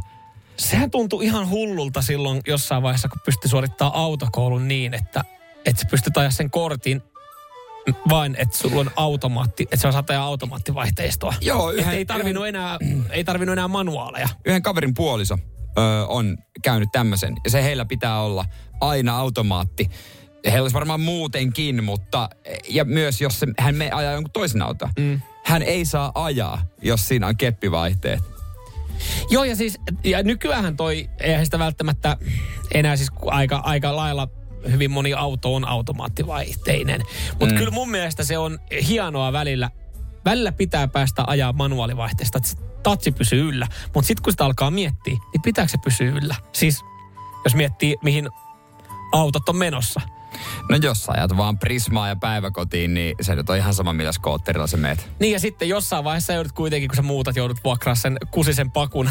Sehän tuntui ihan hullulta silloin jossain vaiheessa, kun pystyi suorittamaan autokoulun niin, että, että sä pystyt ajaa sen kortin vain, että sulla on automaatti, että se on ajaa automaattivaihteistoa. Joo, yhden- ei tarvinnut enää, ei tarvinnut enää manuaaleja. Yhden kaverin puoliso ö, on käynyt tämmöisen. Ja se heillä pitää olla aina automaatti. Heillä olisi varmaan muutenkin, mutta... Ja myös jos se, hän me ajaa jonkun toisen auton. Mm. Hän ei saa ajaa, jos siinä on keppivaihteet. Joo, ja siis, ja nykyään toi, eihän sitä välttämättä enää siis aika, aika lailla hyvin moni auto on automaattivaihteinen. Mutta Mm. kyllä mun mielestä se on hienoa välillä. Välillä pitää päästä ajaa manuaalivaihteesta, että tatsi pysyy yllä. Mutta sitten kun sitä alkaa miettiä, niin pitääkö se pysyä yllä? Siis jos miettii, mihin autot on menossa. No jos sä ajat vaan Prismaa ja päiväkotiin, niin se nyt on ihan sama, millä skootterilla sä meet. Niin ja sitten jossain vaiheessa joudut kuitenkin, kun sä muutat, joudut vuokraa sen kusisen pakun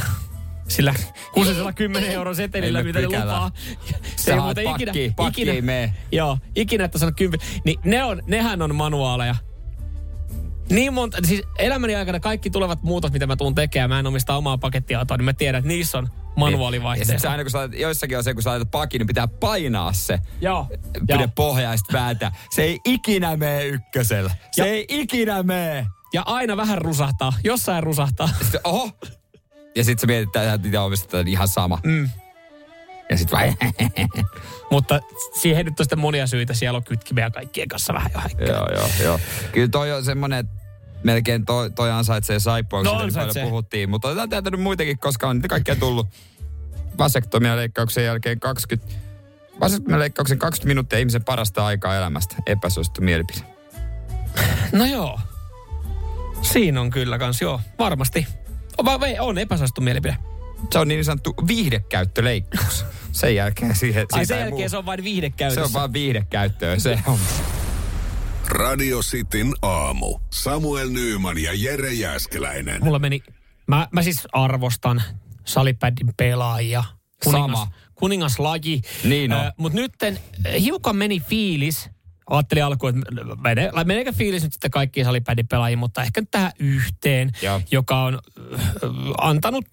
sillä kusisella 10 euron setelillä, Ei me mitä ne lupaa. Sä haet pakki, pakki ei mene. Joo, ikinä, että sanot kymmenen. Niin ne on, nehän on manuaaleja. Niin monta, siis elämäni aikana kaikki tulevat muutot, mitä mä tuun tekemään, mä en omista omaa pakettiautoa, niin mä tiedän, että niissä on Ja sit manuaalivaihteet. sä aina kun sä laitat, joissakin on se, kun sä laitat pakin, niin pitää painaa se. Joo. Pidä pohjaa ja vääntää. Se ei ikinä mene ykkösellä. Se Ja- ei ikinä mene. Ja aina vähän rusahtaa, jossain rusahtaa. Sitten, oho. Ja sit sä mietit, että itse omistat ihan sama. Mm. Ja sit vaan... <laughs> Mutta siihen nyt on sitten monia syitä, siellä on kytkimeä kaikkien kanssa vähän jo häikkää. joo, joo, joo. Kyllä toi on semmonen, että melkein toi, toi ansaitsee saippua, No ansaitsee. paljon puhuttiin. Mutta otetaan täältä nyt muitakin, koska on niitä kaikkea tullut vasektomia leikkauksen jälkeen 20... Vasektomia leikkauksen 20 minuuttia ihmisen parasta aikaa elämästä. Epäsuosittu mielipide. No joo. Siinä on kyllä kans, joo. Varmasti. On, va- vai- on epäsuosittu mielipide. Se on niin sanottu viihdekäyttöleikkaus. Sen jälkeen siihen... Ai sen jälkeen muu- se on vain se viihdekäytössä. on vaan viihdekäyttöä. Se <laughs> on. Radio Cityn aamu. Samuel Nyyman ja Jere Jäskeläinen. Mulla meni, mä, mä siis arvostan salipädin pelaajia. Sama. Kuningaslaji. Niin on. Mutta nyt hiukan meni fiilis. Ajattelin alkuun, että mene, meneekö fiilis nyt sitten kaikkiin salipädin pelaajiin, mutta ehkä nyt tähän yhteen, Joo. joka on äh, antanut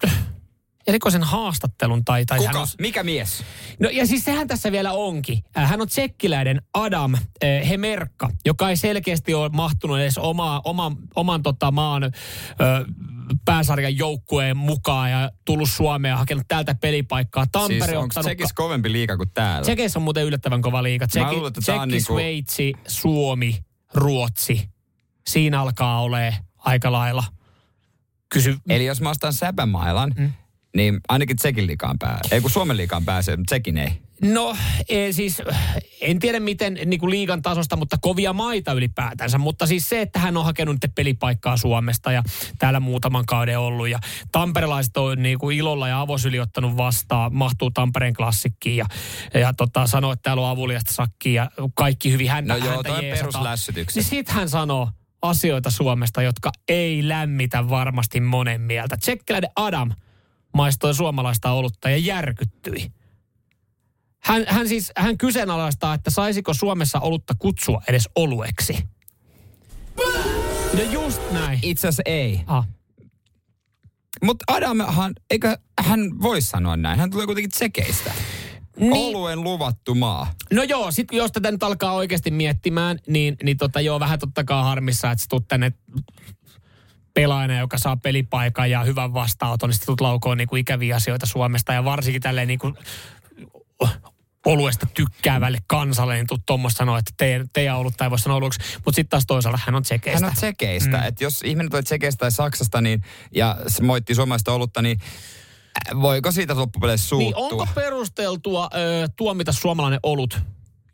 erikoisen haastattelun. Tai, tai hän Kuka? on, Mikä mies? No ja siis sehän tässä vielä onkin. Äh, Hän on tsekkiläinen Adam äh, Hemerkka, joka ei selkeästi ole mahtunut edes oma, oman, oman tota, maan pääsarjan joukkueen mukaan ja tullut Suomeen ja hakenut täältä pelipaikkaa. Tampere Siis on onko ottanut... Tsekis kovempi liiga kuin täällä? Tsekeissä on muuten yllättävän kova liiga. Tseki, luulen, Tsekki, niinku- Sveitsi, Suomi, Ruotsi. Siinä alkaa olemaan aika lailla. Kysy, Eli jos mä ostan säpämailan, mm. Niin ainakin Tsekin liikaan pää. Ei kun Suomen liikaan pääsee, mutta Tsekin ei. No ei, siis, en tiedä miten niin kuin liigan tasosta, mutta kovia maita ylipäätänsä. Mutta siis se, että hän on hakenut nyt pelipaikkaa Suomesta ja täällä muutaman kauden ollut. Ja tamperelaiset on niin kuin ilolla ja avosyli ottanut vastaan, mahtuu Tampereen klassikkiin. Ja, ja tota, sanoo, että täällä on avuliasta sakki ja kaikki hyvin. Hän, No joo, häntä toi peruslässytykset. Niin sit hän sanoo asioita Suomesta, jotka ei lämmitä varmasti monen mieltä. Tsekkiläinen Adam maistoi suomalaista olutta ja järkyttyi. Hän, hän siis, hän kyseenalaistaa, että saisiko Suomessa olutta kutsua edes olueksi. No just näin. Itse asiassa ei. Ah. Mutta Adamhan, eikö hän voi sanoa näin? Hän tulee kuitenkin Tsekeistä. Niin. Oluen luvattu maa. No joo, sit jos tätä nyt alkaa oikeasti miettimään, niin, niin tota joo, vähän totta kai harmissa, että sä tänne pelaajana, joka saa pelipaikan ja hyvän vastaanoton, niin sitten laukoon niinku ikäviä asioita Suomesta ja varsinkin tälleen niinku oluesta tykkäävälle kansalle, niin tuommoista sanoa, että teidän, teidän olutta ei voi sanoa oluksi. Mutta sitten taas toisaalta hän on tsekeistä. Hän on Tsekeistä. Mm. Että jos ihminen tulee Tsekeistä tai Saksasta niin, ja se moittii suomalaista olutta, niin äh, voiko siitä loppupeleissä Niin suuttua? onko perusteltua ö, tuomita suomalainen olut,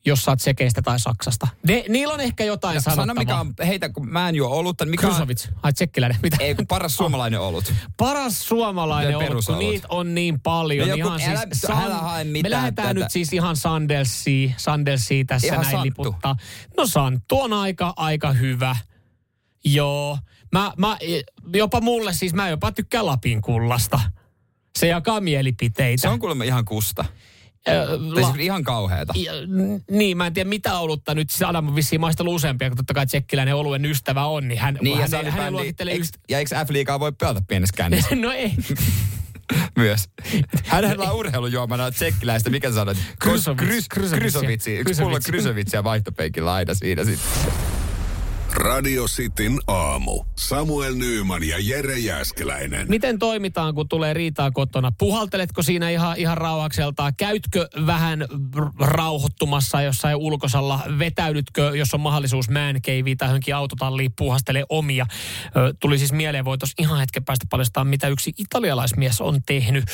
jos sä oot Tsekeistä tai Saksasta? Ne, niillä on ehkä jotain No, sanottavaa. sano mikä on, heitä kun mä en juo olutta, niin mikä on, Krusovits. Ai tsekkiläinen. Mitä? ei kun paras suomalainen olut. Paras suomalainen olut, kun niitä on niin paljon. No joku- ihan siis älä- älä hae me mitään lähdetään tätä. nyt siis ihan Sandelsiin, Sandelsiin tässä Ihan näin Santtu. liputtaa. No Santtu on aika, aika hyvä. Joo. Mä, mä, jopa mulle siis, mä jopa tykkään Lapin kullasta. Se jakaa mielipiteitä. Se on kuulemma ihan kusta. Tai la- siis ihan kauheeta. ja, niin, mä en tiedä mitä olutta nyt. Siis Adam on vissiin maistellut useampia, kun totta kai tsekkiläinen oluen ystävä on, niin hän, Niin, ja hän, hän salibändi, luokittelee eiks, ja eikö F-liigaa voi pelata pienessä kännissä? <laughs> no ei. <laughs> Myös. Hänellä on urheilujuomana tsekkiläistä, mikä sanoit? Krys, Krysovitsia. krysovitsi. Yksi pullo Krysovitsia. krysovitsiä vaihtopenkillä aina siinä sitten. Radio Cityn aamu. Samuel Nyyman ja Jere Jäskeläinen. Miten toimitaan, kun tulee riitaa kotona? Puhalteletko siinä ihan, ihan rauhakseltaan? Käytkö vähän rauhoittumassa jossain ulkosalla? Vetäydytkö, jos on mahdollisuus määnkeiviin tai johonkin autotalliin puhastelee omia? Ö, tuli siis mieleen, voi ihan hetken päästä paljastaa, mitä yksi italialaismies on tehnyt.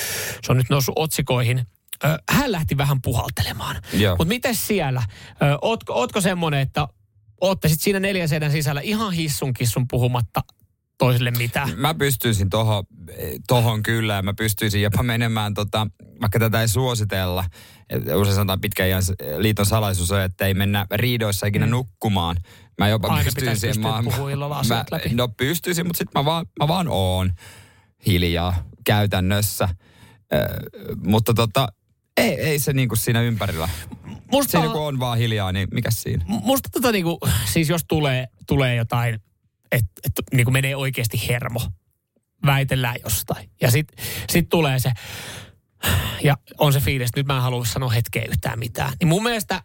Se on nyt noussut otsikoihin. Ö, hän lähti vähän puhaltelemaan. Mutta miten siellä? Ö, ootko, ootko semmoinen, että ootte sit siinä neljän seinän sisällä ihan hissun kissun puhumatta toiselle mitään? Mä pystyisin tohon, tohon kyllä ja mä pystyisin jopa menemään, tota, vaikka tätä ei suositella. Usein sanotaan pitkän liiton salaisuus on, että ei mennä riidoissa ikinä mm. nukkumaan. Mä jopa Aina pystyisin siihen. Mä, mä, läpi. no pystyisin, mutta sitten mä vaan, mä vaan oon hiljaa käytännössä. Ö, mutta tota, ei, ei se niinku siinä ympärillä. Musta- Siinä kun on vaan hiljaa, niin mikä siinä? Musta tota niinku, siis jos tulee, tulee jotain, että et, niinku menee oikeasti hermo, väitellään jostain. Ja sit, sit tulee se, ja on se fiilis, että nyt mä en halua sanoa hetkeä yhtään mitään. Niin mun mielestä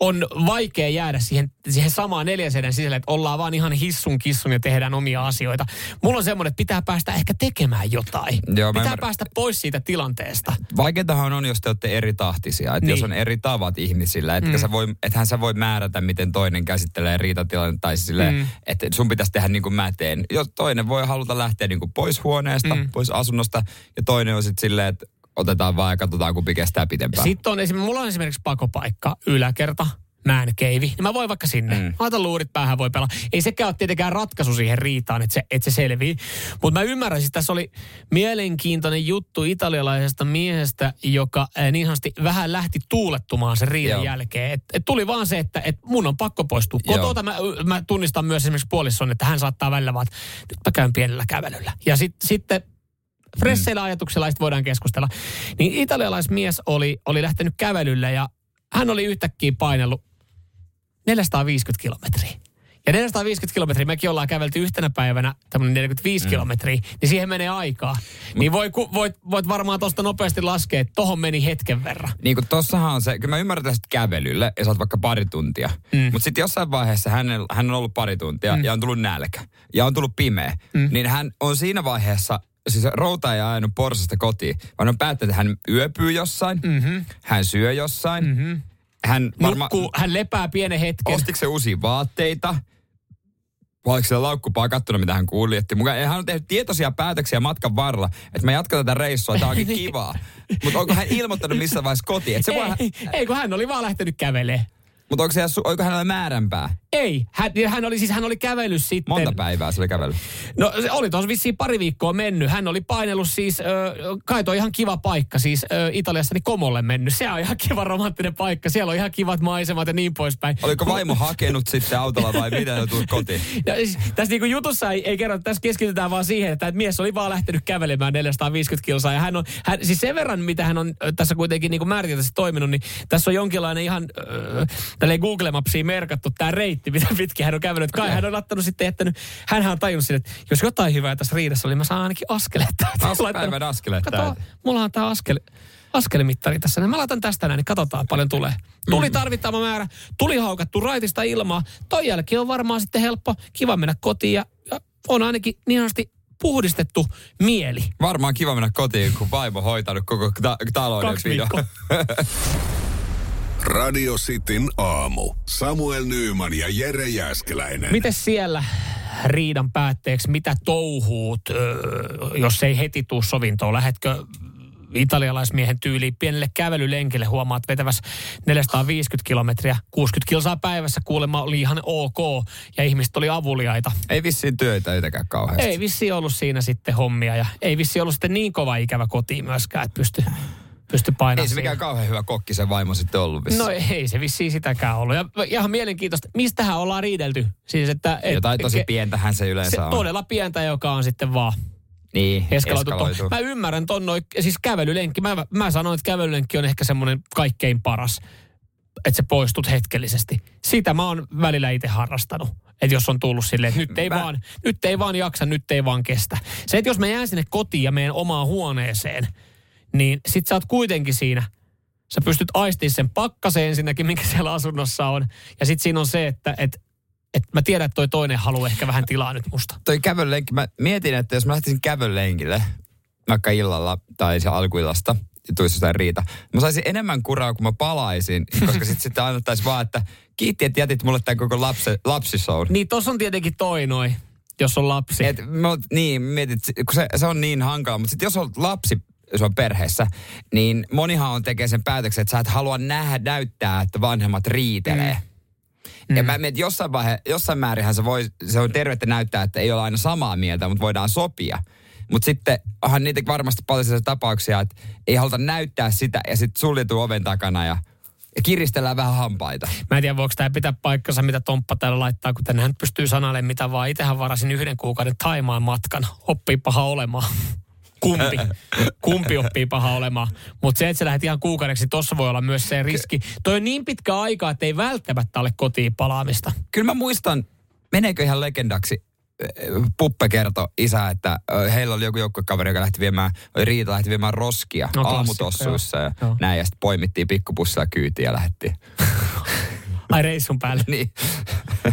on vaikea jäädä siihen, siihen samaan neljäseden sisälle, että ollaan vaan ihan hissun kissun ja tehdään omia asioita. Mulla on semmoinen, että pitää päästä ehkä tekemään jotain. Joo, mä pitää ymmärrän. päästä pois siitä tilanteesta. Vaikeatahan on, jos te olette eri tahtisia. Että Niin. jos on eri tavat ihmisillä, etkä Mm. sä voi, ethän sä voi määrätä, miten toinen käsittelee riitatilannetta. Tai sille, Mm. että sun pitäisi tehdä niin kuin mä teen. Jos toinen voi haluta lähteä niin kuin pois huoneesta, mm. pois asunnosta, ja toinen on sitten silleen, että otetaan vaan ja katsotaan, kumpi kestää pitempään. Sitten on esimerkiksi, mulla on esimerkiksi pakopaikka, yläkerta, man cave. Niin mä voin vaikka sinne. Mm. Laitan luurit päähän, voi pelaa. Ei sekään ole tietenkään ratkaisu siihen riitaan, että se, että se selvii. Mutta mä ymmärrän, siis tässä oli mielenkiintoinen juttu italialaisesta miehestä, joka äh, niin sanotusti vähän lähti tuulettumaan sen riidan Joo. jälkeen. Et, et tuli vaan se, että et mun on pakko poistua kotota. Mä, mä tunnistan myös esimerkiksi puolison, että hän saattaa välillä vaan, että nyt mä käyn pienellä kävelyllä. Ja sit, sitten fresseillä ajatuksella sitten voidaan keskustella. Niin italialaismies oli, oli lähtenyt kävelylle ja hän oli yhtäkkiä painellut 450 kilometriä. Ja 450 kilometriä, mekin ollaan kävelty yhtenä päivänä tämmöinen 45 mm. kilometriä, niin siihen menee aikaa. Niin voi, ku- voit, voit varmaan tuosta nopeasti laskea, että tohon meni hetken verran. Niin kuin tossahan on se, kyllä mä ymmärrän tästä kävelylle ja sä oot vaikka pari tuntia. Mm. Mm. Mutta sitten jossain vaiheessa hän, hän on ollut pari tuntia Mm. mm. ja on tullut nälkä ja on tullut pimeä. Mm. Mm. Niin hän on siinä vaiheessa, siis routa ei ajanut porsasta kotiin, vaan on päättänyt, että hän yöpyy jossain, Mm-hmm. hän syö jossain. Mm-hmm. Hän varmaan... Nukkuu, hän lepää pienen hetken. Ostiko se uusia vaatteita? Vai oliko siellä laukkupaa kattuna, mitä hän kuuli? Että mukaan, hän on tehnyt tietoisia päätöksiä matkan varrella, että mä jatkan tätä reissua, tämä onkin kivaa. <laughs> Mutta onko hän ilmoittanut missään vaiheessa kotiin? Se voi, ei, ei, kun hän oli vaan lähtenyt kävelemään. mutta onko, se, onko hänellä määränpää? Ei, hän, hän oli siis hän oli kävellyt sitten. Monta päivää se oli kävellyt. No se oli tuossa vissiin pari viikkoa mennyt. Hän oli painellut siis, ö, kai toi ihan kiva paikka, siis ö, Italiassa niin Komolle mennyt. Se on ihan kiva romanttinen paikka. Siellä on ihan kivat maisemat ja niin poispäin. Oliko vaimo hakenut sitten autolla vai mitä hän tuli kotiin? Ja <laughs> siis, tässä niinku jutussa ei, ei kerrota, tässä keskitytään vaan siihen, että mies oli vaan lähtenyt kävelemään 450 kilsaa. Ja hän on, hän, siis sen verran, mitä hän on tässä kuitenkin niinku määriteltästi toiminut, niin tässä on jonkinlainen ihan äh, Google Mapsiin merkattu tämä reitti, mitä pitkin hän on kävellyt. Kai hän on ottanut sitten jättänyt, hänhän on tajunnut sinne, että jos jotain hyvää tässä riidassa oli, mä saan ainakin askeleet. Päivän askeleet Kato, mulla on tämä askel, askelimittari tässä. Mä laitan tästä näin, niin katsotaan paljon tulee. Tuli Mm. tarvittava määrä, tuli haukattu raitista ilmaa. Toi jälkeen on varmaan sitten helppo, kiva mennä kotiin ja, ja on ainakin niin sanotusti puhdistettu mieli. Varmaan kiva mennä kotiin, kun vaimo hoitanut koko ta- talouden Kaksi viikkoa. <laughs> Radio Cityn aamu. Samuel Nyyman ja Jere Jäskeläinen. Miten siellä riidan päätteeksi, mitä touhuut, jos ei heti tuu sovintoon? Lähetkö italialaismiehen tyyliin pienelle kävelylenkille huomaat vetäväs 450 kilometriä, 60 kilsaa päivässä kuulemma oli ihan ok ja ihmiset oli avuliaita. Ei vissiin työtä yhtäkään kauheasti. Ei vissi ollut siinä sitten hommia ja ei vissi ollut sitten niin kova ikävä kotiin myöskään, että pysty, pysty painamaan Ei se mikään kauhean hyvä kokki se vaimo sitten ollut vissiin. No ei se vissiin sitäkään ollut. Ja ihan mielenkiintoista, mistähän ollaan riidelty. Siis että, et, Jotain tosi pientähän se yleensä se on. todella pientä, joka on sitten vaan Niin, eskaloitu. eskaloitu. Mä ymmärrän ton noin, siis kävelylenkki. Mä, mä sanoin, että kävelylenkki on ehkä semmoinen kaikkein paras. että sä poistut hetkellisesti. Sitä mä oon välillä itse harrastanut. Että jos on tullut silleen, että nyt ei, Mä- vaan, nyt ei vaan jaksa, nyt ei vaan kestä. Se, että jos mä jään sinne kotiin ja menen omaan huoneeseen, niin sit sä oot kuitenkin siinä. Sä pystyt aistimaan sen pakkaseen ensinnäkin, mikä siellä asunnossa on. Ja sit siinä on se, että et, et mä tiedän, että toi toinen haluaa ehkä vähän tilaa nyt musta. Toi kävelylenkki, mä mietin, että jos mä lähtisin kävelylenkille, vaikka illalla tai se alkuillasta, ja tulisi jotain riita. Mä saisin enemmän kuraa, kun mä palaisin, <laughs> koska sit sitten annettaisiin vaan, että kiitti, että jätit mulle tämän koko lapsi, lapsishown. Niin tossa on tietenkin toi noin, jos on lapsi. Et, mä, niin, mietit, kun se, se on niin hankala, mutta sitten jos on lapsi, se on perheessä, niin monihan on tekee sen päätöksen, että sä et halua nähdä, näyttää, että vanhemmat riitelee. Mm. Ja mä mietin, että jossain, vaihe, jossain määrinhän se, voi, se on tervettä näyttää, että ei ole aina samaa mieltä, mutta voidaan sopia. Mutta sitten onhan niitä varmasti paljon sellaisia tapauksia, että ei haluta näyttää sitä ja sitten suljetuu oven takana ja, ja kiristellään vähän hampaita. Mä en tiedä, voiko tämä pitää paikkansa, mitä Tomppa täällä laittaa, kun tänään pystyy sanailemaan mitä vaan. Itsehän varasin yhden kuukauden Taimaan matkan. Oppii paha olemaan. Kumpi? Kumpi oppii paha olemaan? Mutta se, että sä lähdet ihan kuukaudeksi, tossa voi olla myös se riski. Toi on niin pitkä aika, että ei välttämättä ole kotiin palaamista. Kyllä mä muistan, meneekö ihan legendaksi, äh, Puppe kertoi isä, että äh, heillä oli joku joukkuekaveri, joka lähti viemään, oli Riita lähti viemään roskia No, aamutossuissa ja joo. näin. Ja sitten poimittiin pikkupussilla kyytiin ja lähdettiin. Ai reissun päälle. niin.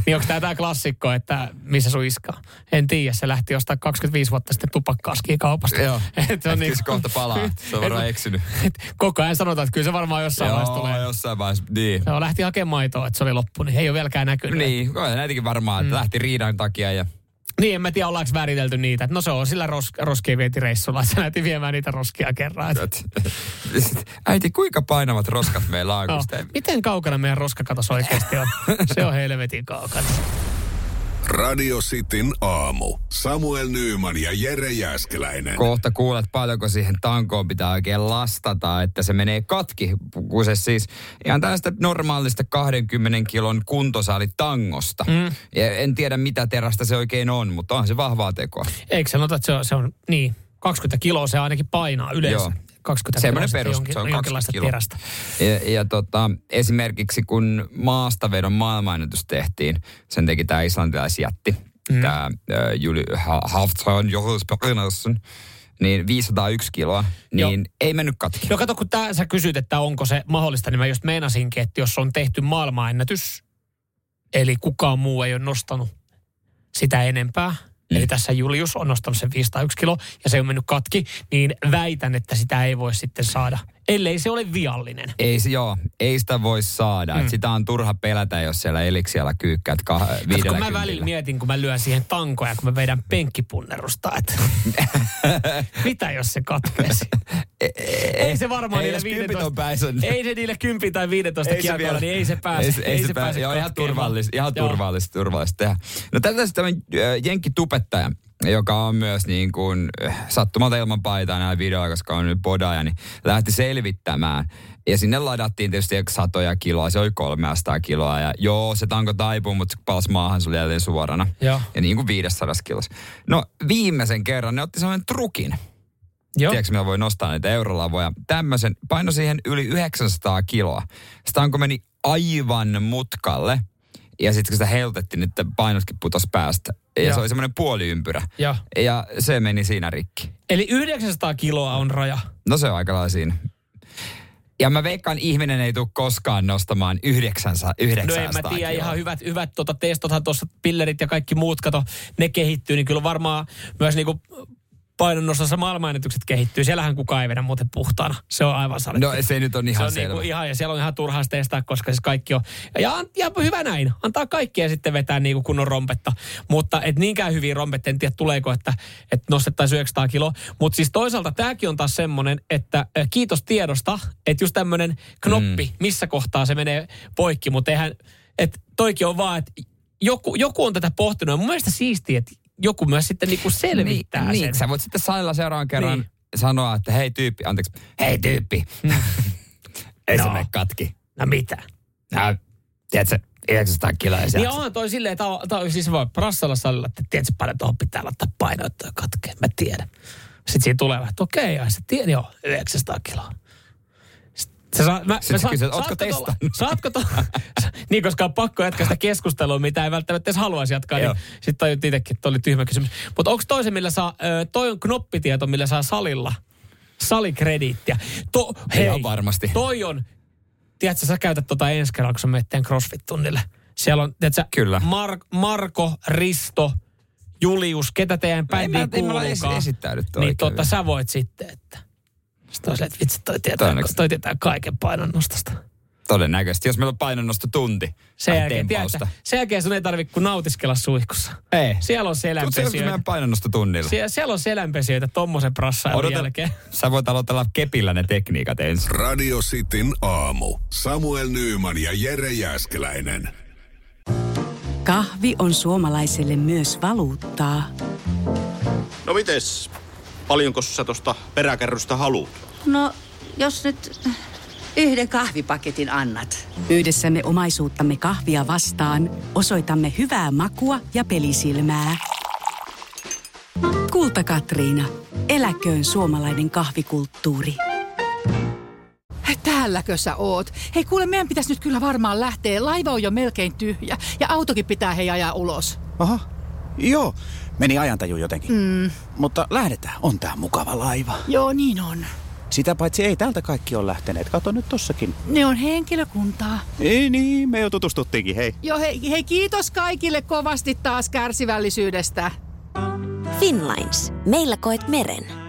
Niin onko tämä tää klassikko, että missä sun iskaa? En tiedä, se lähti jostain 25 vuotta sitten tupakkaaskin kaupasta. Joo. <laughs> Et se on niin, se kohta palaa. Se on varmaan eksynyt. et koko ajan sanotaan, että kyllä se varmaan jossain vaiheessa Joo, tulee. jossain vaiheessa, niin. Joo, lähti hakemaan maitoa, että se oli loppu, niin ei ole vieläkään näkynyt. Niin, on näitäkin varmaan, että Mm. lähti riidan takia ja Niin, en mä tiedä, ollaanko väritelty niitä. Et No se on sillä ros, roskien vientireissulla, että sä lähti viemään niitä roskia kerran. Et, Äiti, kuinka painavat roskat meillä on? no, miten kaukana meidän roskakatos oikeasti on? Se on helvetin kaukana. Radio Cityn aamu. Samuel Nyyman ja Jere Jäskeläinen. Kohta kuulet, paljonko siihen tankoon pitää oikein lastata, että se menee katki. Kun se siis ihan tästä normaalista 20 kilon kuntosalitangosta. Mm. Ja en tiedä, mitä terästä se oikein on, mutta on se vahvaa tekoa. Eikö sanota, että se on, se on niin, 20 kiloa se ainakin painaa yleensä. Joo. 20 Semmoinen perus, jonkin, se on 20 jonkinlaista kiloa. terästä. Ja, ja tota, esimerkiksi kun maastavedon maailmanennätys tehtiin, sen teki tämä islantilaisjätti, mm. tämä Juli Hafton Johannes Perinnersen, niin 501 kiloa, niin ei mennyt katki. No kato, kun tää, sä kysyt, että onko se mahdollista, niin mä just meinasinkin, että jos on tehty maailmanennätys, eli kukaan muu ei ole nostanut sitä enempää, mm. eli tässä Julius on nostanut sen 501 kilo ja se on mennyt katki, niin väitän, että sitä ei voi sitten saada, ellei se ole viallinen. Ei, se- joo, ei sitä voi saada. Mm. Et sitä on turha pelätä, jos siellä eliksialla kyykkäät kah- Kato, kun mä välillä mietin, kun mä lyön siihen tankoja, kun mä vedän penkkipunnerusta, että <laughs> mitä jos se katkeisi? <laughs> ei se varmaan Hei, niille jos kympit 15, on päissä, niin- ei se niille 10 tai 15 Ei se kiekoilla, vielä- niin ei se pääse. Ei, se- ei se pääse. Joo, ihan turvallista, ihan turvallista, turvallista tehdä. No tätä sitten tämmöinen äh, jenkkitupettaja, joka on myös niin kuin äh, sattumalta ilman paitaa näillä videoilla, koska on nyt podaja, niin lähti selvittämään. Ja sinne ladattiin tietysti satoja kiloa, se oli 300 kiloa. Ja joo, se tanko taipuu, mutta se palasi maahan, se oli jälleen suorana. Joo. Ja niin kuin 500 kilossa. No viimeisen kerran ne otti sellainen trukin. Joo. Tiedätkö, millä voi nostaa näitä eurolavoja? Tämmöisen, paino siihen yli 900 kiloa. Sitä tanko meni aivan mutkalle. Ja sitten kun sitä heilutettiin, niin painotkin putos päästä. Ja Joo. se oli semmoinen puoliympyrä. Joo. Ja se meni siinä rikki. Eli 900 kiloa on raja. No se on aika lailla siinä. Ja mä veikkaan, ihminen ei tule koskaan nostamaan 900, 900 No en mä tiedä, kiloa. ihan hyvät, hyvät tota, testothan tuossa, pillerit ja kaikki muut, kato, ne kehittyy, niin kyllä varmaan myös niinku painonnostossa maailmanennätykset kehittyy. Siellähän kukaan ei vedä muuten puhtaana. Se on aivan saletti. No se nyt on ihan se on selvä. niinku ihan, ja siellä on ihan turhaa testaa, koska siis kaikki on, ja, ja hyvä näin, antaa kaikkea sitten vetää niinku kunnon rompetta. Mutta et niinkään hyviä rompetta, en tiedä tuleeko, että, että nostettaisiin 900 kiloa. Mutta siis toisaalta tämäkin on taas semmoinen, että äh, kiitos tiedosta, että just tämmöinen knoppi, mm. missä kohtaa se menee poikki, mutta eihän, että toikin on vaan, että joku, joku on tätä pohtinut, ja mun mielestä siistiä, että joku myös sitten niinku selvittää niin, sen. Niin, sä voit sitten salilla seuraavan kerran Niin. sanoa, että hei tyyppi, anteeksi, hei tyyppi. <laughs> Ei se No. mene katki. No mitä? No, tiedätkö, 900 kiloa ja Niin onhan toi silleen, että tää on siis voi prassalla salilla, että tiedätkö paljon tuohon pitää laittaa painoa, että toi katkee. Mä tiedän. Sitten siinä tulee vähän, että okei, ja sitten tiedän, joo, 900 kiloa. Sä saa, mä, Sitten mä kysyt, ootko testannut? Saatko to, <laughs> niin, koska on pakko jatkaa sitä keskustelua, mitä ei välttämättä edes haluaisi jatkaa, niin sitten tajut itsekin, että oli tyhmä kysymys. Mutta onko toisen, millä saa, toi on knoppitieto, millä saa salilla salikrediittiä. To, hei, Ihan varmasti. toi on, tiedätkö, sä käytät tota ensi kerralla, kun sä menet CrossFit-tunnille. Siellä on, tiedätkö, Kyllä. Mar- Marko, Risto, Julius, ketä teidän Ei bändiin esi- kuuluukaan. esittäydytty Niin oikein tota, sä voit sitten, että... Sitten on silleen, että vitsi, toi tietää, Todennäköisesti. toi tietää kaiken painonnostosta. Todennäköisesti, jos meillä on painonnosto tunti. Sen jälkeen, tiedätkö, sen jälkeen sun ei tarvitse kuin nautiskella suihkussa. Ei. Siellä on Tuutko selänpesijöitä. meidän painonnosto tunnilla? Sie- siellä on selänpesijöitä tommosen prassailun Odota, jälkeen. <laughs> sä voit aloitella kepillä ne tekniikat ensin. Radio Cityn aamu. Samuel Nyyman ja Jere Jäskeläinen. Kahvi on suomalaiselle myös valuuttaa. No mites? Paljonko sä tosta peräkärrystä haluat? No, jos nyt yhden kahvipaketin annat. Yhdessämme omaisuuttamme kahvia vastaan osoitamme hyvää makua ja pelisilmää. Kulta Katriina. Eläköön suomalainen kahvikulttuuri. Täälläkö sä oot? Hei kuule, meidän pitäisi nyt kyllä varmaan lähteä. Laiva on jo melkein tyhjä ja autokin pitää hei ajaa ulos. Aha, joo. Meni ajantaju jotenkin. Mm. Mutta lähdetään. On tää mukava laiva. Joo, niin on. Sitä paitsi ei täältä kaikki ole lähteneet. Kato nyt tossakin. Ne on henkilökuntaa. Ei niin, me jo tutustuttiinkin, hei. Joo, hei, hei kiitos kaikille kovasti taas kärsivällisyydestä. Finlines. Meillä koet meren.